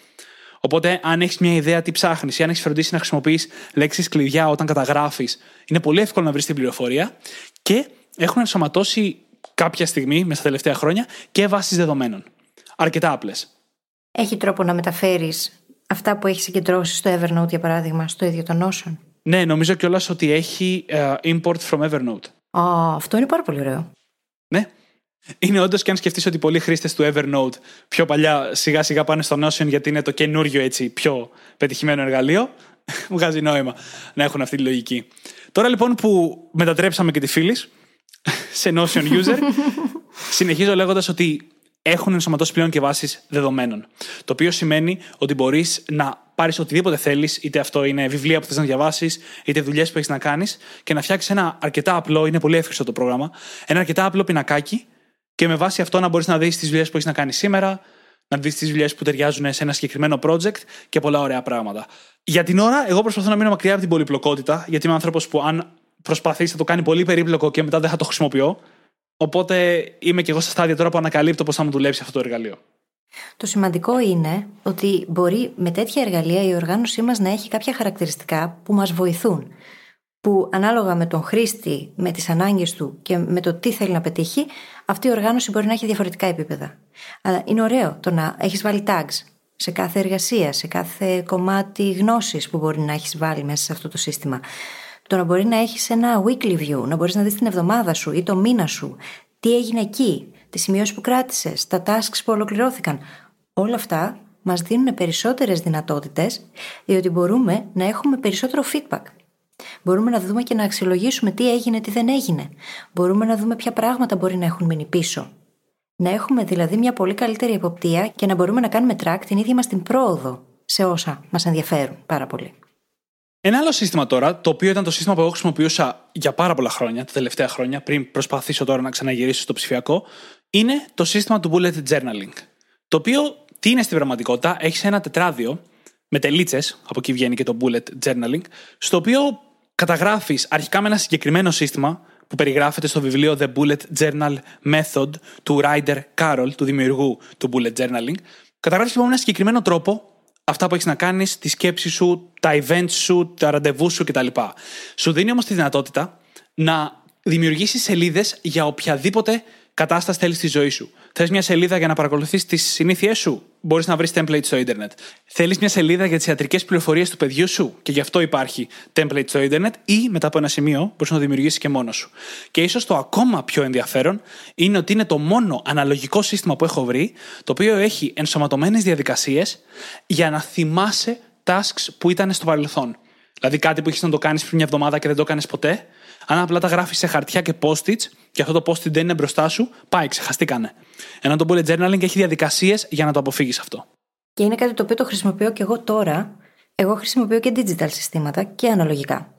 Οπότε, αν έχεις μια ιδέα τι ψάχνεις ή αν έχεις φροντίσει να χρησιμοποιείς λέξεις κλειδιά όταν καταγράφεις, είναι πολύ εύκολο να βρεις την πληροφορία. Και έχουν ενσωματώσει κάποια στιγμή, μέσα στα τελευταία χρόνια, και βάσεις δεδομένων. Αρκετά απλές. Έχει τρόπο να μεταφέρεις αυτά που έχει συγκεντρώσει στο Evernote, για παράδειγμα, στο ίδιο το Notion. Ναι, νομίζω κιόλας ότι έχει uh, import from Evernote. Α, αυτό είναι πάρα πολύ ωραίο. Ναι. Είναι όντως και αν σκεφτείς ότι πολλοί χρήστες του Evernote πιο παλιά σιγά σιγά πάνε στο Notion γιατί είναι το καινούριο έτσι πιο πετυχημένο εργαλείο, <laughs> βγάζει νόημα να έχουν αυτή τη λογική. Τώρα λοιπόν που μετατρέψαμε και τη φίλη <laughs> σε Notion user, <laughs> συνεχίζω λέγοντας ότι έχουν ενσωματώσει πλέον και βάσεις δεδομένων. Το οποίο σημαίνει ότι μπορείς να πάρεις οτιδήποτε θέλεις, είτε αυτό είναι βιβλία που θες να διαβάσεις, είτε δουλειές που έχεις να κάνεις, και να φτιάξεις ένα αρκετά απλό, είναι πολύ εύκολο το πρόγραμμα, ένα αρκετά απλό πινακάκι, και με βάση αυτό να μπορείς να δεις τις δουλειές που έχεις να κάνεις σήμερα, να δεις τις δουλειές που ταιριάζουν σε ένα συγκεκριμένο project και πολλά ωραία πράγματα. Για την ώρα, εγώ προσπαθώ να μείνω μακριά από την πολυπλοκότητα, γιατί είμαι άνθρωπος που αν προσπαθήσει θα το κάνει πολύ περίπλοκο και μετά δεν θα το χρησιμοποιώ. Οπότε είμαι και εγώ στα στάδια τώρα που ανακαλύπτω πώς θα μου δουλέψει αυτό το εργαλείο. Το σημαντικό είναι ότι μπορεί με τέτοια εργαλεία η οργάνωσή μας να έχει κάποια χαρακτηριστικά που μας βοηθούν. Που ανάλογα με τον χρήστη, με τις ανάγκες του και με το τι θέλει να πετύχει, αυτή η οργάνωση μπορεί να έχει διαφορετικά επίπεδα. Αλλά είναι ωραίο το να έχεις βάλει tags σε κάθε εργασία, σε κάθε κομμάτι γνώσης που μπορεί να έχεις βάλει μέσα σε αυτό το σύστημα. Το να μπορεί να έχεις ένα weekly view, να μπορείς να δεις την εβδομάδα σου ή το μήνα σου, τι έγινε εκεί, τις σημειώσεις που κράτησες, τα tasks που ολοκληρώθηκαν. Όλα αυτά μας δίνουν περισσότερες δυνατότητες, διότι μπορούμε να έχουμε περισσότερο feedback. Μπορούμε να δούμε και να αξιολογήσουμε τι έγινε, τι δεν έγινε. Μπορούμε να δούμε ποια πράγματα μπορεί να έχουν μείνει πίσω. Να έχουμε δηλαδή μια πολύ καλύτερη εποπτεία και να μπορούμε να κάνουμε track την ίδια μας την πρόοδο σε όσα μας ενδιαφέρουν πάρα πολύ. Ένα άλλο σύστημα τώρα, το οποίο ήταν το σύστημα που εγώ χρησιμοποιούσα για πάρα πολλά χρόνια, τα τελευταία χρόνια, πριν προσπαθήσω τώρα να ξαναγυρίσω στο ψηφιακό, είναι το σύστημα του bullet journaling. Το οποίο τι είναι στην πραγματικότητα, έχει ένα τετράδιο με τελίτσες, από εκεί βγαίνει και το bullet journaling, στο οποίο καταγράφεις αρχικά με ένα συγκεκριμένο σύστημα που περιγράφεται στο βιβλίο The Bullet Journal Method του Ryder Carroll, του δημιουργού του Bullet Journaling. Καταγράφεις λοιπόν με ένα συγκεκριμένο τρόπο αυτά που έχεις να κάνεις, τη σκέψη σου, τα events σου, τα ραντεβού σου κτλ. Σου δίνει όμως τη δυνατότητα να δημιουργήσεις σελίδες για οποιαδήποτε κατάσταση θέλεις στη ζωή σου. Θες μια σελίδα για να παρακολουθείς τις συνήθειές σου; Μπορείς να βρεις template στο Ιντερνετ. Θέλεις μια σελίδα για τις ιατρικές πληροφορίες του παιδιού σου; Και γι' αυτό υπάρχει template στο Ιντερνετ ή μετά από ένα σημείο μπορείς να το δημιουργήσεις και μόνος σου. Και ίσως το ακόμα πιο ενδιαφέρον είναι ότι είναι το μόνο αναλογικό σύστημα που έχω βρει το οποίο έχει ενσωματωμένες διαδικασίες για να θυμάσαι tasks που ήταν στο παρελθόν. Δηλαδή κάτι που έχει να το κάνεις πριν μια εβδομάδα και δεν το κάνει ποτέ. Αν απλά τα γράφεις σε χαρτιά και post-its και αυτό το post-it δεν είναι μπροστά σου, πάει, ξεχαστήκανε. Ενώ το bullet journaling έχει διαδικασίες για να το αποφύγεις αυτό. Και είναι κάτι το οποίο το χρησιμοποιώ και εγώ τώρα. Εγώ χρησιμοποιώ και digital συστήματα και αναλογικά.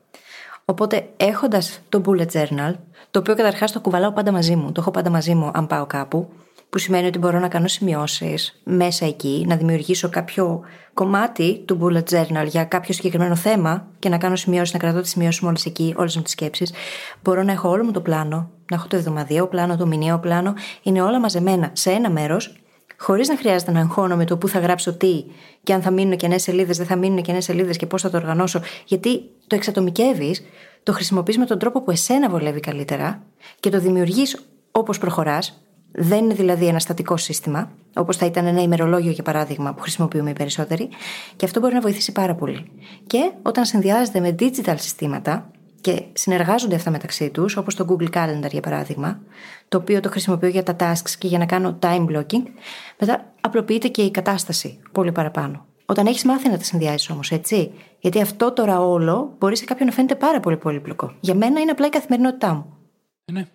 Οπότε έχοντας το bullet journal, το οποίο καταρχάς το κουβαλάω πάντα μαζί μου, το έχω πάντα μαζί μου αν πάω κάπου, που σημαίνει ότι μπορώ να κάνω σημειώσεις μέσα εκεί, να δημιουργήσω κάποιο κομμάτι του bullet journal για κάποιο συγκεκριμένο θέμα και να κάνω σημειώσεις, να κρατώ τις σημειώσεις μου όλες εκεί, όλες μου τις σκέψεις. Μπορώ να έχω όλο μου το πλάνο, να έχω το εβδομαδιαίο πλάνο, το μηνιαίο πλάνο, είναι όλα μαζεμένα σε ένα μέρος, χωρίς να χρειάζεται να εγχώνω με το πού θα γράψω τι και αν θα μείνουν κενέ σελίδες, δεν θα μείνουν κενέ σελίδες και πώς θα το οργανώσω, γιατί το εξατομικεύεις, το χρησιμοποιείς με τον τρόπο που εσένα βολεύει καλύτερα και το δημιουργείς όπως προχωράς, δεν είναι δηλαδή ένα στατικό σύστημα, όπως θα ήταν ένα ημερολόγιο για παράδειγμα που χρησιμοποιούμε οι περισσότεροι, και αυτό μπορεί να βοηθήσει πάρα πολύ. Και όταν συνδυάζεται με digital συστήματα και συνεργάζονται αυτά μεταξύ τους, όπως το Google Calendar για παράδειγμα, το οποίο το χρησιμοποιώ για τα tasks και για να κάνω time blocking, μετά απλοποιείται και η κατάσταση πολύ παραπάνω. Όταν έχεις μάθει να τα συνδυάζεις όμως, έτσι. Γιατί αυτό τώρα όλο μπορεί σε κάποιον να φαίνεται πάρα πολύ πολύπλοκο. Για μένα είναι απλά η καθημερινότητά μου. Ε, ναι.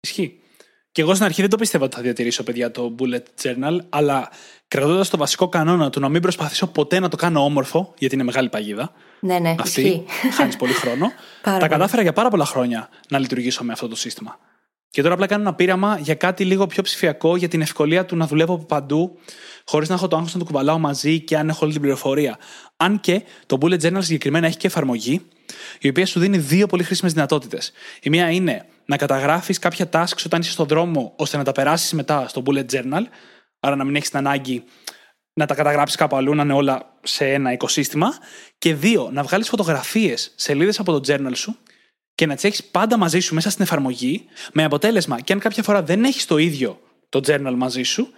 Ισχύει. Και εγώ στην αρχή δεν το πίστευα ότι θα διατηρήσω, παιδιά, το bullet journal, αλλά κρατώντας το βασικό κανόνα του να μην προσπαθήσω ποτέ να το κάνω όμορφο, γιατί είναι μεγάλη παγίδα. Ναι, ναι, αυτή. Χάνεις πολύ χρόνο. <laughs> τα κατάφερα για πάρα πολλά χρόνια να λειτουργήσω με αυτό το σύστημα. Και τώρα απλά κάνω ένα πείραμα για κάτι λίγο πιο ψηφιακό, για την ευκολία του να δουλεύω από παντού, χωρίς να έχω το άγχος να το κουβαλάω μαζί και αν έχω όλη την πληροφορία. Αν και το Bullet Journal συγκεκριμένα έχει και εφαρμογή, η οποία σου δίνει δύο πολύ χρήσιμες δυνατότητες. Η μία είναι να καταγράφεις κάποια tasks όταν είσαι στον δρόμο, ώστε να τα περάσεις μετά στο Bullet Journal, άρα να μην έχεις την ανάγκη να τα καταγράψεις κάπου αλλού, να είναι όλα σε ένα οικοσύστημα. Και δύο, να βγάλεις φωτογραφίες, σελίδες από το journal σου και να τις έχεις πάντα μαζί σου μέσα στην εφαρμογή, με αποτέλεσμα και αν κάποια φορά δεν έχεις το ίδιο το journal μαζί σου,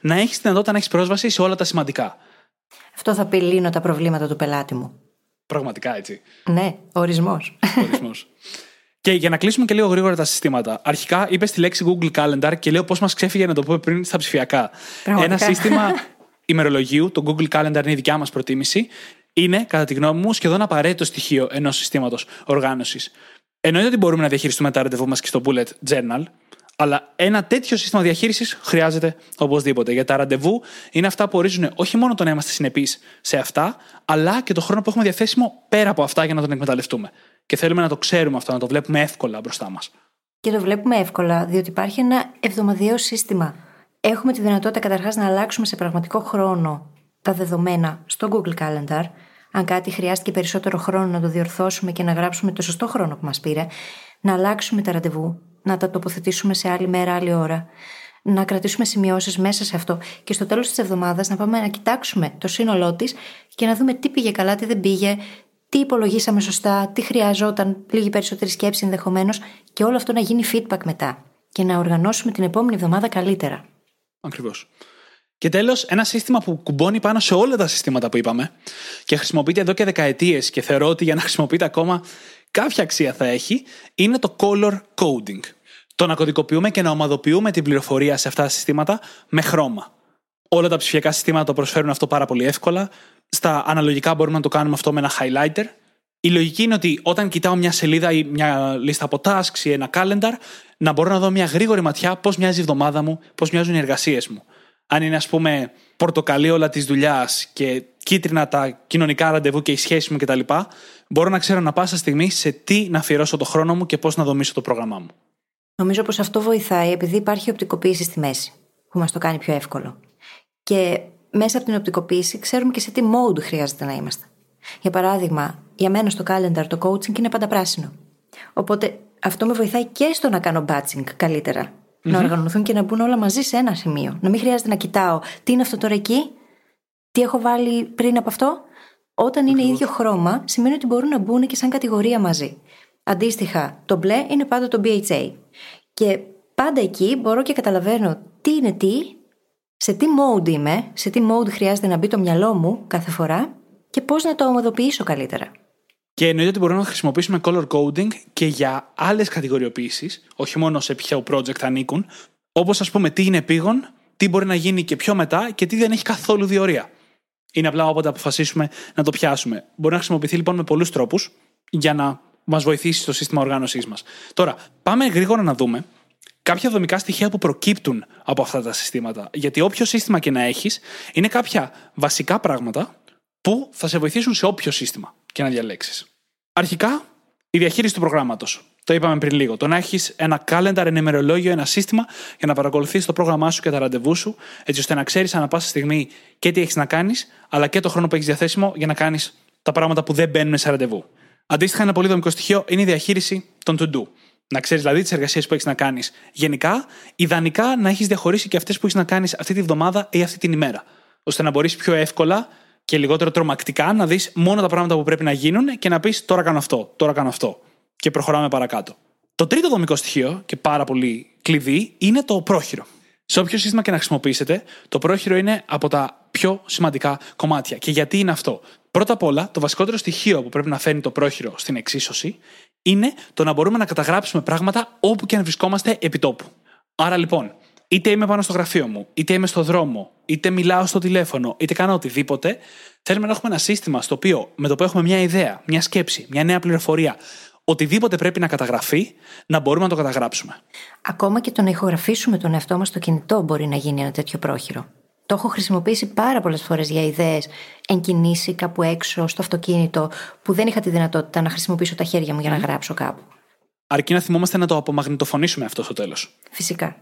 να έχεις τη δυνατότητα να έχεις πρόσβαση σε όλα τα σημαντικά. Αυτό θα πει λύνω τα προβλήματα του πελάτη μου. Πραγματικά έτσι. Ναι, ορισμός. Ορισμός. <laughs> και για να κλείσουμε και λίγο γρήγορα τα συστήματα. Αρχικά είπε τη λέξη Google Calendar και λέω πώς μας ξέφυγε να το πούμε πριν στα ψηφιακά. Πραγματικά. Ένα σύστημα ημερολογίου, το Google Calendar είναι η δικιά μας προτίμηση, είναι, κατά τη γνώμη μου, σχεδόν απαραίτητο στοιχείο ενός συστήματος οργάνωσης. Εννοείται ότι μπορούμε να διαχειριστούμε τα ραντεβού μας και στο Bullet Journal, αλλά ένα τέτοιο σύστημα διαχείρισης χρειάζεται οπωσδήποτε. Γιατί τα ραντεβού είναι αυτά που ορίζουν όχι μόνο το να είμαστε συνεπείς σε αυτά, αλλά και το χρόνο που έχουμε διαθέσιμο πέρα από αυτά για να τον εκμεταλλευτούμε. Και θέλουμε να το ξέρουμε αυτό, να το βλέπουμε εύκολα μπροστά μας. Και το βλέπουμε εύκολα, διότι υπάρχει ένα εβδομαδιαίο σύστημα. Έχουμε τη δυνατότητα καταρχάς να αλλάξουμε σε πραγματικό χρόνο τα δεδομένα στο Google Calendar. Αν κάτι χρειάστηκε περισσότερο χρόνο να το διορθώσουμε και να γράψουμε το σωστό χρόνο που μας πήρε, να αλλάξουμε τα ραντεβού, να τα τοποθετήσουμε σε άλλη μέρα, άλλη ώρα, να κρατήσουμε σημειώσεις μέσα σε αυτό και στο τέλος της εβδομάδας να πάμε να κοιτάξουμε το σύνολό της και να δούμε τι πήγε καλά, τι δεν πήγε, τι υπολογίσαμε σωστά, τι χρειαζόταν, λίγη περισσότερη σκέψη ενδεχομένως και όλο αυτό να γίνει feedback μετά και να οργανώσουμε την επόμενη εβδομάδα καλύτερα. Ακριβώς. Και τέλος, ένα σύστημα που κουμπώνει πάνω σε όλα τα συστήματα που είπαμε και χρησιμοποιείται εδώ και δεκαετίες και θεωρώ ότι για να χρησιμοποιείται ακόμα κάποια αξία θα έχει, είναι το color coding. Το να κωδικοποιούμε και να ομαδοποιούμε την πληροφορία σε αυτά τα συστήματα με χρώμα. Όλα τα ψηφιακά συστήματα το προσφέρουν αυτό πάρα πολύ εύκολα. Στα αναλογικά μπορούμε να το κάνουμε αυτό με ένα highlighter. Η λογική είναι ότι όταν κοιτάω μια σελίδα ή μια λίστα από tasks ή ένα calendar, να μπορώ να δω μια γρήγορη ματιά πώς μοιάζει η εβδομάδα μου, πώς μοιάζουν οι εργασίες μου. Αν είναι, ας πούμε, πορτοκαλί όλα της δουλειάς και κίτρινα τα κοινωνικά ραντεβού και οι σχέσει μου κτλ., μπορώ να ξέρω να πάσα στιγμή σε τι να αφιερώσω το χρόνο μου και πώς να δομήσω το πρόγραμμά μου. Νομίζω πως αυτό βοηθάει επειδή υπάρχει οπτικοποίηση στη μέση, που μας το κάνει πιο εύκολο. Και μέσα από την οπτικοποίηση ξέρουμε και σε τι mode χρειάζεται να είμαστε. Για παράδειγμα, για μένα στο calendar το coaching είναι πάντα πράσινο. Οπότε αυτό με βοηθάει και στο να κάνω batching καλύτερα. Να οργανωθούν και να μπουν όλα μαζί σε ένα σημείο. Να μην χρειάζεται να κοιτάω τι είναι αυτό τώρα εκεί, τι έχω βάλει πριν από αυτό. Όταν είναι ίδιο χρώμα, σημαίνει ότι μπορούν να μπουν και σαν κατηγορία μαζί. Αντίστοιχα, το μπλε είναι πάντα το BHA. Και πάντα εκεί μπορώ και καταλαβαίνω τι είναι τι, σε τι mode είμαι, σε τι mode χρειάζεται να μπει το μυαλό μου κάθε φορά και πώς να το ομοδοποιήσω καλύτερα. Και εννοείται ότι μπορούμε να χρησιμοποιήσουμε color coding και για άλλες κατηγοριοποιήσεις, όχι μόνο σε ποιο project ανήκουν, όπως ας πούμε τι είναι επίγον, τι μπορεί να γίνει και πιο μετά και τι δεν έχει καθόλου διορία. Είναι απλά όποτε αποφασίσουμε να το πιάσουμε. Μπορεί να χρησιμοποιηθεί λοιπόν με πολλούς τρόπους για να μας βοηθήσει στο σύστημα οργάνωσής μας. Τώρα, πάμε γρήγορα να δούμε κάποια δομικά στοιχεία που προκύπτουν από αυτά τα συστήματα. Γιατί όποιο σύστημα και να έχεις, είναι κάποια βασικά πράγματα που θα σε βοηθήσουν σε όποιο σύστημα και να διαλέξεις. Αρχικά, η διαχείριση του προγράμματος. Το είπαμε πριν λίγο. Το να έχεις ένα calendar, ένα ημερολόγιο, ένα σύστημα για να παρακολουθείς το πρόγραμμά σου και τα ραντεβού σου, έτσι ώστε να ξέρεις ανά πάσα στιγμή και τι έχεις να κάνεις, αλλά και το χρόνο που έχεις διαθέσιμο για να κάνεις τα πράγματα που δεν μπαίνουν σε ραντεβού. Αντίστοιχα, ένα πολύ δομικό στοιχείο είναι η διαχείριση των to-do. Να ξέρεις δηλαδή τις εργασίες που έχεις να κάνεις γενικά, ιδανικά να έχεις διαχωρίσει και αυτές που έχεις να κάνεις αυτή τη βδομάδα ή αυτή την ημέρα. ώστε να μπορείς πιο εύκολα και λιγότερο τρομακτικά να δεις μόνο τα πράγματα που πρέπει να γίνουν και να πεις τώρα κάνω αυτό, τώρα κάνω αυτό. Και προχωράμε παρακάτω. Το τρίτο δομικό στοιχείο και πάρα πολύ κλειδί είναι το πρόχειρο. Σε όποιο σύστημα και να χρησιμοποιήσετε, το πρόχειρο είναι από τα πιο σημαντικά κομμάτια. Και γιατί είναι αυτό; Πρώτα απ' όλα, το βασικότερο στοιχείο που πρέπει να φέρνει το πρόχειρο στην εξίσωση είναι το να μπορούμε να καταγράψουμε πράγματα όπου και αν βρισκόμαστε επί τόπου. Άρα λοιπόν, είτε είμαι πάνω στο γραφείο μου, είτε είμαι στο δρόμο, είτε μιλάω στο τηλέφωνο, είτε κάνω οτιδήποτε, θέλουμε να έχουμε ένα σύστημα στο οποίο με το που έχουμε μια ιδέα, μια σκέψη, μια νέα πληροφορία, οτιδήποτε πρέπει να καταγραφεί, να μπορούμε να το καταγράψουμε. Ακόμα και το να ηχογραφήσουμε τον εαυτό μας στο κινητό μπορεί να γίνει ένα τέτοιο πρόχειρο. Το έχω χρησιμοποιήσει πάρα πολλές φορές για ιδέες εν κινήσει κάπου έξω, στο αυτοκίνητο, που δεν είχα τη δυνατότητα να χρησιμοποιήσω τα χέρια μου για να γράψω κάπου. αρκεί να θυμόμαστε να το απομαγνητοφωνήσουμε αυτό στο τέλος. Φυσικά.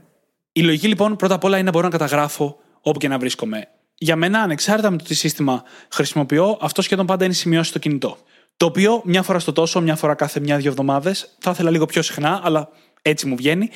Η λογική λοιπόν πρώτα απ' όλα είναι να μπορώ να καταγράφω όπου και να βρίσκομαι. Για μένα, ανεξάρτητα με το τι σύστημα χρησιμοποιώ, αυτό σχεδόν πάντα είναι σημειώσει στο κινητό. Το οποίο μια φορά στο τόσο, μια φορά κάθε μια-δύο εβδομάδες, θα ήθελα λίγο πιο συχνά, αλλά έτσι μου βγαίνει.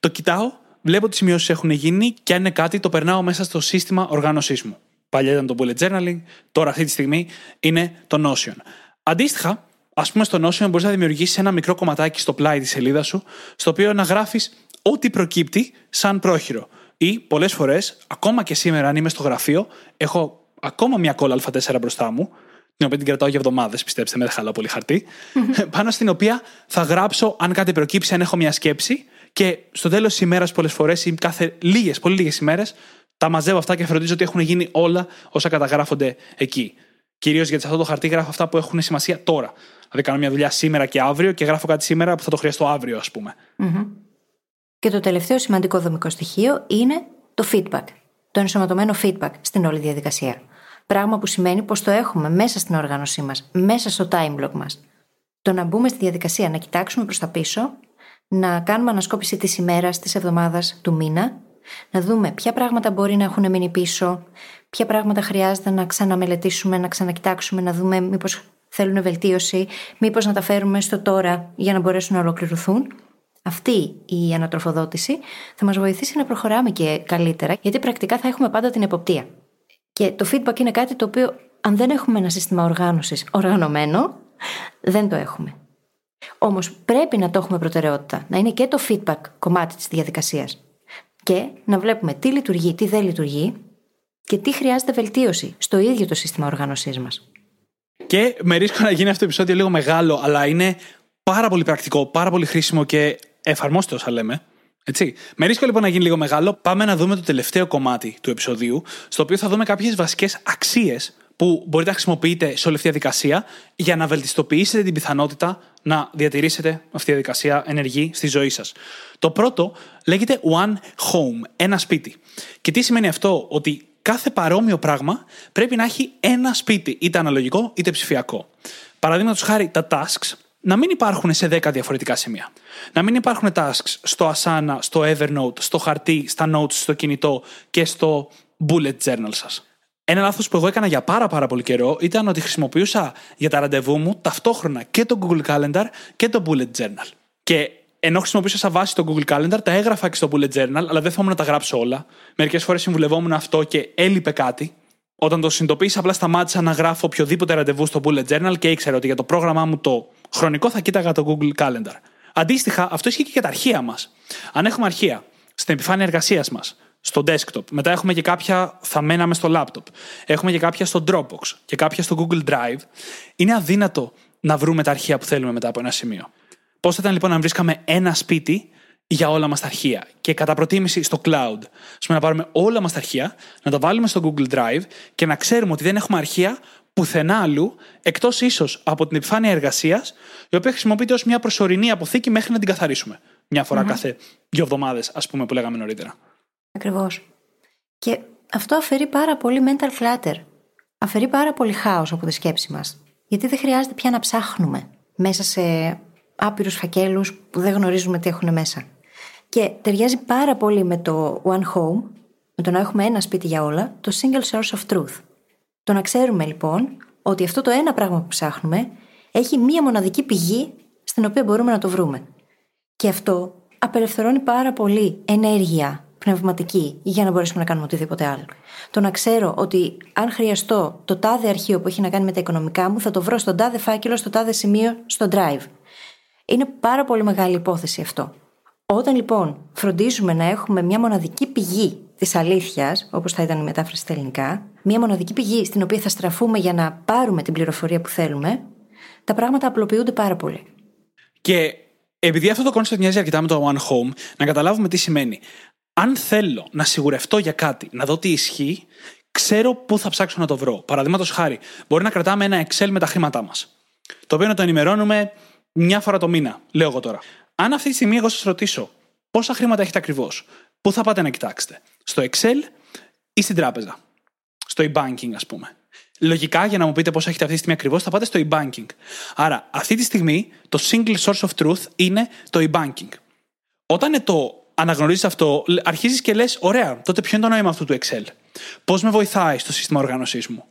Το κοιτάω, βλέπω τις σημειώσεις έχουν γίνει και αν είναι κάτι, το περνάω μέσα στο σύστημα οργάνωσής μου. Παλιά ήταν το bullet journaling, τώρα αυτή τη στιγμή είναι το Notion. Αντίστοιχα, ας πούμε, στο Notion μπορείς να δημιουργήσεις ένα μικρό κομματάκι στο πλάι της σελίδας σου, στο οποίο να γράφεις ό,τι προκύπτει σαν πρόχειρο. Ή πολλές φορές, ακόμα και σήμερα, αν είμαι στο γραφείο, έχω ακόμα μια κόλλα Α4 μπροστά μου, την οποία την κρατάω για εβδομάδες, πιστέψτε με, δεν χαλάω πολύ χαρτί, <laughs> πάνω στην οποία θα γράψω αν κάτι προκύψει, αν έχω μια σκέψη και στο τέλος της ημέρας, πολλές φορές ή κάθε λίγες, πολύ λίγες ημέρες, τα μαζεύω αυτά και φροντίζω ότι έχουν γίνει όλα όσα καταγράφονται εκεί. Κυρίως γιατί σε αυτό το χαρτί γράφω αυτά που έχουν σημασία τώρα. Δηλαδή, κάνω μια δουλειά σήμερα και αύριο και γράφω κάτι σήμερα που θα το χρειαστώ αύριο, ας πούμε. Και το τελευταίο σημαντικό δομικό στοιχείο είναι το feedback. Το ενσωματωμένο feedback στην όλη διαδικασία. Πράγμα που σημαίνει πως το έχουμε μέσα στην οργάνωσή μας, μέσα στο time block μας. Το να μπούμε στη διαδικασία να κοιτάξουμε προς τα πίσω, να κάνουμε ανασκόπηση της ημέρας, της εβδομάδας, του μήνα, να δούμε ποια πράγματα μπορεί να έχουν μείνει πίσω, ποια πράγματα χρειάζεται να ξαναμελετήσουμε, να ξανακοιτάξουμε, να δούμε μήπως θέλουν βελτίωση, μήπως να τα φέρουμε στο τώρα για να μπορέσουν να ολοκληρωθούν. Αυτή η ανατροφοδότηση θα μας βοηθήσει να προχωράμε και καλύτερα, γιατί πρακτικά θα έχουμε πάντα την εποπτεία. Και το feedback είναι κάτι το οποίο, αν δεν έχουμε ένα σύστημα οργάνωσης οργανωμένο, δεν το έχουμε. Όμως πρέπει να το έχουμε προτεραιότητα, να είναι και το feedback κομμάτι της διαδικασίας. Και να βλέπουμε τι λειτουργεί, τι δεν λειτουργεί και τι χρειάζεται βελτίωση στο ίδιο το σύστημα οργάνωσής μας. Και με ρίσκο να γίνει αυτό το επεισόδιο λίγο μεγάλο, αλλά είναι πάρα πολύ πρακτικό, πάρα πολύ χρήσιμο και εφαρμόστε όσα λέμε. Έτσι. Με ρίσκο λοιπόν να γίνει λίγο μεγάλο, πάμε να δούμε το τελευταίο κομμάτι του επεισοδίου, στο οποίο θα δούμε κάποιες βασικές αξίες που μπορείτε να χρησιμοποιείτε σε όλη αυτή τη διαδικασία για να βελτιστοποιήσετε την πιθανότητα να διατηρήσετε αυτή τη διαδικασία ενεργή στη ζωή σας. Το πρώτο λέγεται One Home, ένα σπίτι. Και τι σημαίνει αυτό, ότι κάθε παρόμοιο πράγμα πρέπει να έχει ένα σπίτι, είτε αναλογικό είτε ψηφιακό. Παραδείγματος χάρη, τα tasks να μην υπάρχουν σε 10 διαφορετικά σημεία. Να μην υπάρχουν tasks στο Asana, στο Evernote, στο χαρτί, στα notes, στο κινητό και στο bullet journal σας. Ένα λάθος που εγώ έκανα για πάρα πάρα πολύ καιρό ήταν ότι χρησιμοποιούσα για τα ραντεβού μου ταυτόχρονα και το Google Calendar και το Bullet Journal. Και ενώ χρησιμοποιούσα σαν βάση το Google Calendar, τα έγραφα και στο Bullet Journal, αλλά δεν θυμόμουν να τα γράψω όλα. Μερικές φορές συμβουλευόμουν αυτό και έλειπε κάτι. Όταν το συνειδητοποίησα, απλά σταμάτησα να γράφω οποιοδήποτε ραντεβού στο Bullet Journal και ήξερα ότι για το πρόγραμμά μου το χρονικό θα κοίταγα το Google Calendar. Αντίστοιχα, αυτό ισχύει και για τα αρχεία μας. Αν έχουμε αρχεία στην επιφάνεια εργασίας μας, στο desktop, μετά έχουμε και κάποια θα μέναμε στο laptop, έχουμε και κάποια στο Dropbox και κάποια στο Google Drive, είναι αδύνατο να βρούμε τα αρχεία που θέλουμε μετά από ένα σημείο. Πώς θα ήταν λοιπόν να βρίσκαμε ένα σπίτι για όλα μας τα αρχεία; Και κατά προτίμηση στο cloud. Α πούμε να πάρουμε όλα μας τα αρχεία, να τα βάλουμε στο Google Drive και να ξέρουμε ότι δεν έχουμε αρχεία πουθενά αλλού, εκτός ίσως από την επιφάνεια εργασίας, η οποία χρησιμοποιείται ως μια προσωρινή αποθήκη μέχρι να την καθαρίσουμε. Μια φορα κάθε δύο εβδομάδες, ας πούμε, που λέγαμε νωρίτερα. Ακριβώς. Και αυτό αφαιρεί πάρα πολύ mental clutter. Αφαιρεί πάρα πολύ χάος από τη σκέψη μας. Γιατί δεν χρειάζεται πια να ψάχνουμε μέσα σε άπειρους φακέλους που δεν γνωρίζουμε τι έχουν μέσα. Και ταιριάζει πάρα πολύ με το One Home, με το να έχουμε ένα σπίτι για όλα, το Single Source of Truth. Το να ξέρουμε λοιπόν ότι αυτό το ένα πράγμα που ψάχνουμε έχει μία μοναδική πηγή στην οποία μπορούμε να το βρούμε. Και αυτό απελευθερώνει πάρα πολύ ενέργεια πνευματική για να μπορέσουμε να κάνουμε οτιδήποτε άλλο. Το να ξέρω ότι αν χρειαστώ το τάδε αρχείο που έχει να κάνει με τα οικονομικά μου, θα το βρω στον τάδε φάκελο, στο τάδε σημείο, στο drive. Είναι πάρα πολύ μεγάλη υπόθεση αυτό. Όταν λοιπόν φροντίζουμε να έχουμε μια μοναδική πηγή της αλήθειας, όπως θα ήταν η μετάφραση στα ελληνικά, μια μοναδική πηγή στην οποία θα στραφούμε για να πάρουμε την πληροφορία που θέλουμε, τα πράγματα απλοποιούνται πάρα πολύ. Και επειδή αυτό το concept μοιάζει αρκετά με το One Home, να καταλάβουμε τι σημαίνει. Αν θέλω να σιγουρευτώ για κάτι, να δω τι ισχύει, ξέρω πού θα ψάξω να το βρω. Παραδείγματος χάρη, μπορεί να κρατάμε ένα Excel με τα χρήματά μας. Το οποίο να το ενημερώνουμε μια φορά το μήνα, λέω εγώ τώρα. Αν αυτή τη στιγμή εγώ σας ρωτήσω πόσα χρήματα έχετε ακριβώς, πού θα πάτε να κοιτάξετε, στο Excel ή στην τράπεζα, στο e-banking ας πούμε. λογικά για να μου πείτε πώ έχετε αυτή τη στιγμή ακριβώς, θα πάτε στο e-banking. Άρα, αυτή τη στιγμή το single source of truth είναι το e-banking. Όταν το αναγνωρίζεις αυτό, αρχίζεις και λες: Ωραία, τότε ποιο είναι το νόημα αυτού του Excel; Πώς με βοηθάει στο σύστημα οργάνωσής μου;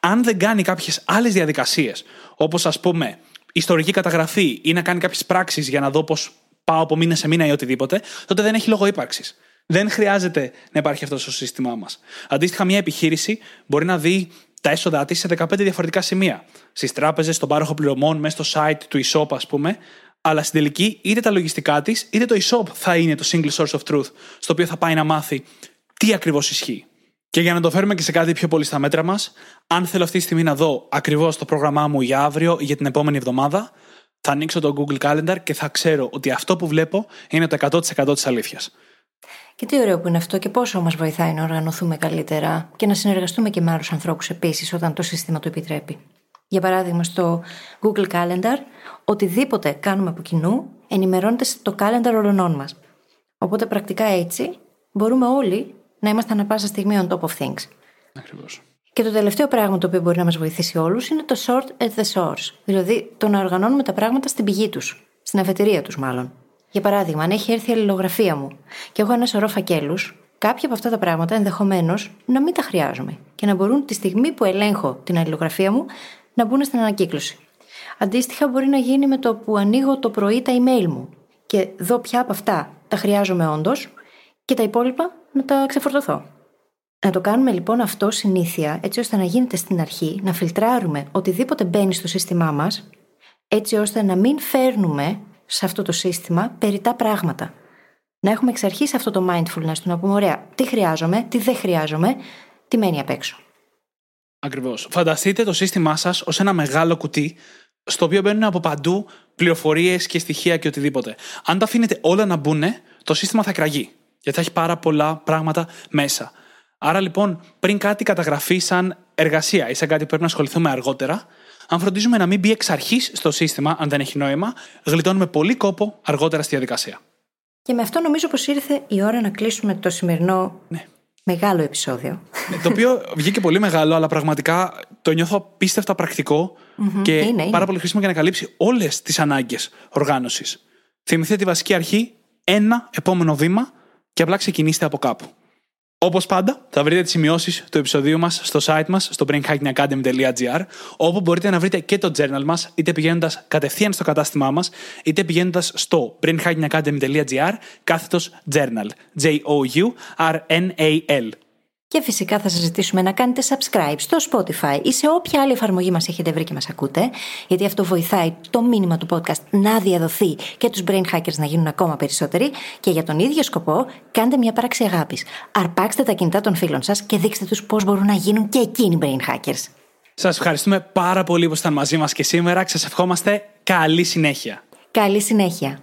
Αν δεν κάνει κάποιες άλλες διαδικασίες, όπως ας πούμε ιστορική καταγραφή ή να κάνει κάποιες πράξεις για να δω πώς πάω από μήνα σε μήνα ή οτιδήποτε, τότε δεν έχει λόγο ύπαρξης. Δεν χρειάζεται να υπάρχει αυτό στο σύστημά μας. Αντίστοιχα, μια επιχείρηση μπορεί να δει τα έσοδά της σε 15 διαφορετικά σημεία. Στις τράπεζες, στον πάροχο πληρωμών, μέσα στο site του e-shop, ας πούμε. Αλλά στην τελική, είτε τα λογιστικά της, είτε το e-shop θα είναι το single source of truth, στο οποίο θα πάει να μάθει τι ακριβώς ισχύει. Και για να το φέρουμε και σε κάτι πιο πολύ στα μέτρα μας, αν θέλω αυτή τη στιγμή να δω ακριβώς το πρόγραμμά μου για αύριο ή για την επόμενη εβδομάδα, θα ανοίξω το Google Calendar και θα ξέρω ότι αυτό που βλέπω είναι το 100% της αλήθειας. Και τι ωραίο που είναι αυτό και πόσο μας βοηθάει να οργανωθούμε καλύτερα και να συνεργαστούμε και με άλλους ανθρώπους επίσης όταν το σύστημα το επιτρέπει. Για παράδειγμα, στο Google Calendar, οτιδήποτε κάνουμε από κοινού ενημερώνεται στο calendar όλων μας. Οπότε πρακτικά έτσι μπορούμε όλοι να είμαστε ανα πάσα στιγμή on top of things. Ακριβώς. Και το τελευταίο πράγμα το οποίο μπορεί να μας βοηθήσει όλους είναι το sort at the source. Δηλαδή το να οργανώνουμε τα πράγματα στην πηγή τους, στην αφετηρία τους μάλλον. Για παράδειγμα, αν έχει έρθει η αλληλογραφία μου και έχω ένα σωρό φακέλους, κάποια από αυτά τα πράγματα ενδεχομένως να μην τα χρειάζομαι και να μπορούν τη στιγμή που ελέγχω την αλληλογραφία μου να μπουν στην ανακύκλωση. Αντίστοιχα, μπορεί να γίνει με το που ανοίγω το πρωί τα email μου και δω ποια από αυτά τα χρειάζομαι όντως και τα υπόλοιπα να τα ξεφορτωθώ. Να το κάνουμε λοιπόν αυτό συνήθεια, έτσι ώστε να γίνεται στην αρχή, να φιλτράρουμε οτιδήποτε μπαίνει στο σύστημά μας, έτσι ώστε να μην φέρνουμε σε αυτό το σύστημα περιτά πράγματα. Να έχουμε εξ αρχής αυτό το mindfulness του να πούμε: Ωραία, τι χρειάζομαι, τι δεν χρειάζομαι, τι μένει απ' έξω. Ακριβώς. Φανταστείτε το σύστημά σας ως ένα μεγάλο κουτί, στο οποίο μπαίνουν από παντού πληροφορίες και στοιχεία και οτιδήποτε. Αν τα αφήνετε όλα να μπουν, το σύστημα θα κραγεί. Γιατί θα έχει πάρα πολλά πράγματα μέσα. Άρα λοιπόν, πριν κάτι καταγραφεί σαν εργασία ή σαν κάτι που πρέπει να ασχοληθούμε αργότερα, αν φροντίζουμε να μην μπει εξ αρχής στο σύστημα, αν δεν έχει νόημα, γλιτώνουμε πολύ κόπο αργότερα στη διαδικασία. Και με αυτό νομίζω πως ήρθε η ώρα να κλείσουμε το σημερινό Ναι. Μεγάλο επεισόδιο. Ναι, το οποίο βγήκε πολύ μεγάλο, αλλά πραγματικά το νιώθω απίστευτα πρακτικό και είναι, είναι. πάρα πολύ χρήσιμο για να καλύψει όλες τις ανάγκες οργάνωσης. Θυμηθείτε τη βασική αρχή, ένα επόμενο βήμα και απλά ξεκινήστε από κάπου. Όπως πάντα, θα βρείτε τις σημειώσεις του επεισοδίου μας στο site μας, στο brainhackingacademy.gr, όπου μπορείτε να βρείτε και το journal μας, είτε πηγαίνοντας κατευθείαν στο κατάστημά μας, είτε πηγαίνοντας στο brainhackingacademy.gr, κάθετος journal. J-O-U-R-N-A-L. Και φυσικά θα σας ζητήσουμε να κάνετε subscribe στο Spotify ή σε όποια άλλη εφαρμογή μας έχετε βρει και μας ακούτε, γιατί αυτό βοηθάει το μήνυμα του podcast να διαδοθεί και τους brain hackers να γίνουν ακόμα περισσότεροι και για τον ίδιο σκοπό κάντε μια πράξη αγάπης. Αρπάξτε τα κινητά των φίλων σας και δείξτε τους πώς μπορούν να γίνουν και εκείνοι brain hackers. Σας ευχαριστούμε πάρα πολύ που ήσασταν μαζί μας και σήμερα και σας ευχόμαστε καλή συνέχεια. Καλή συνέχεια.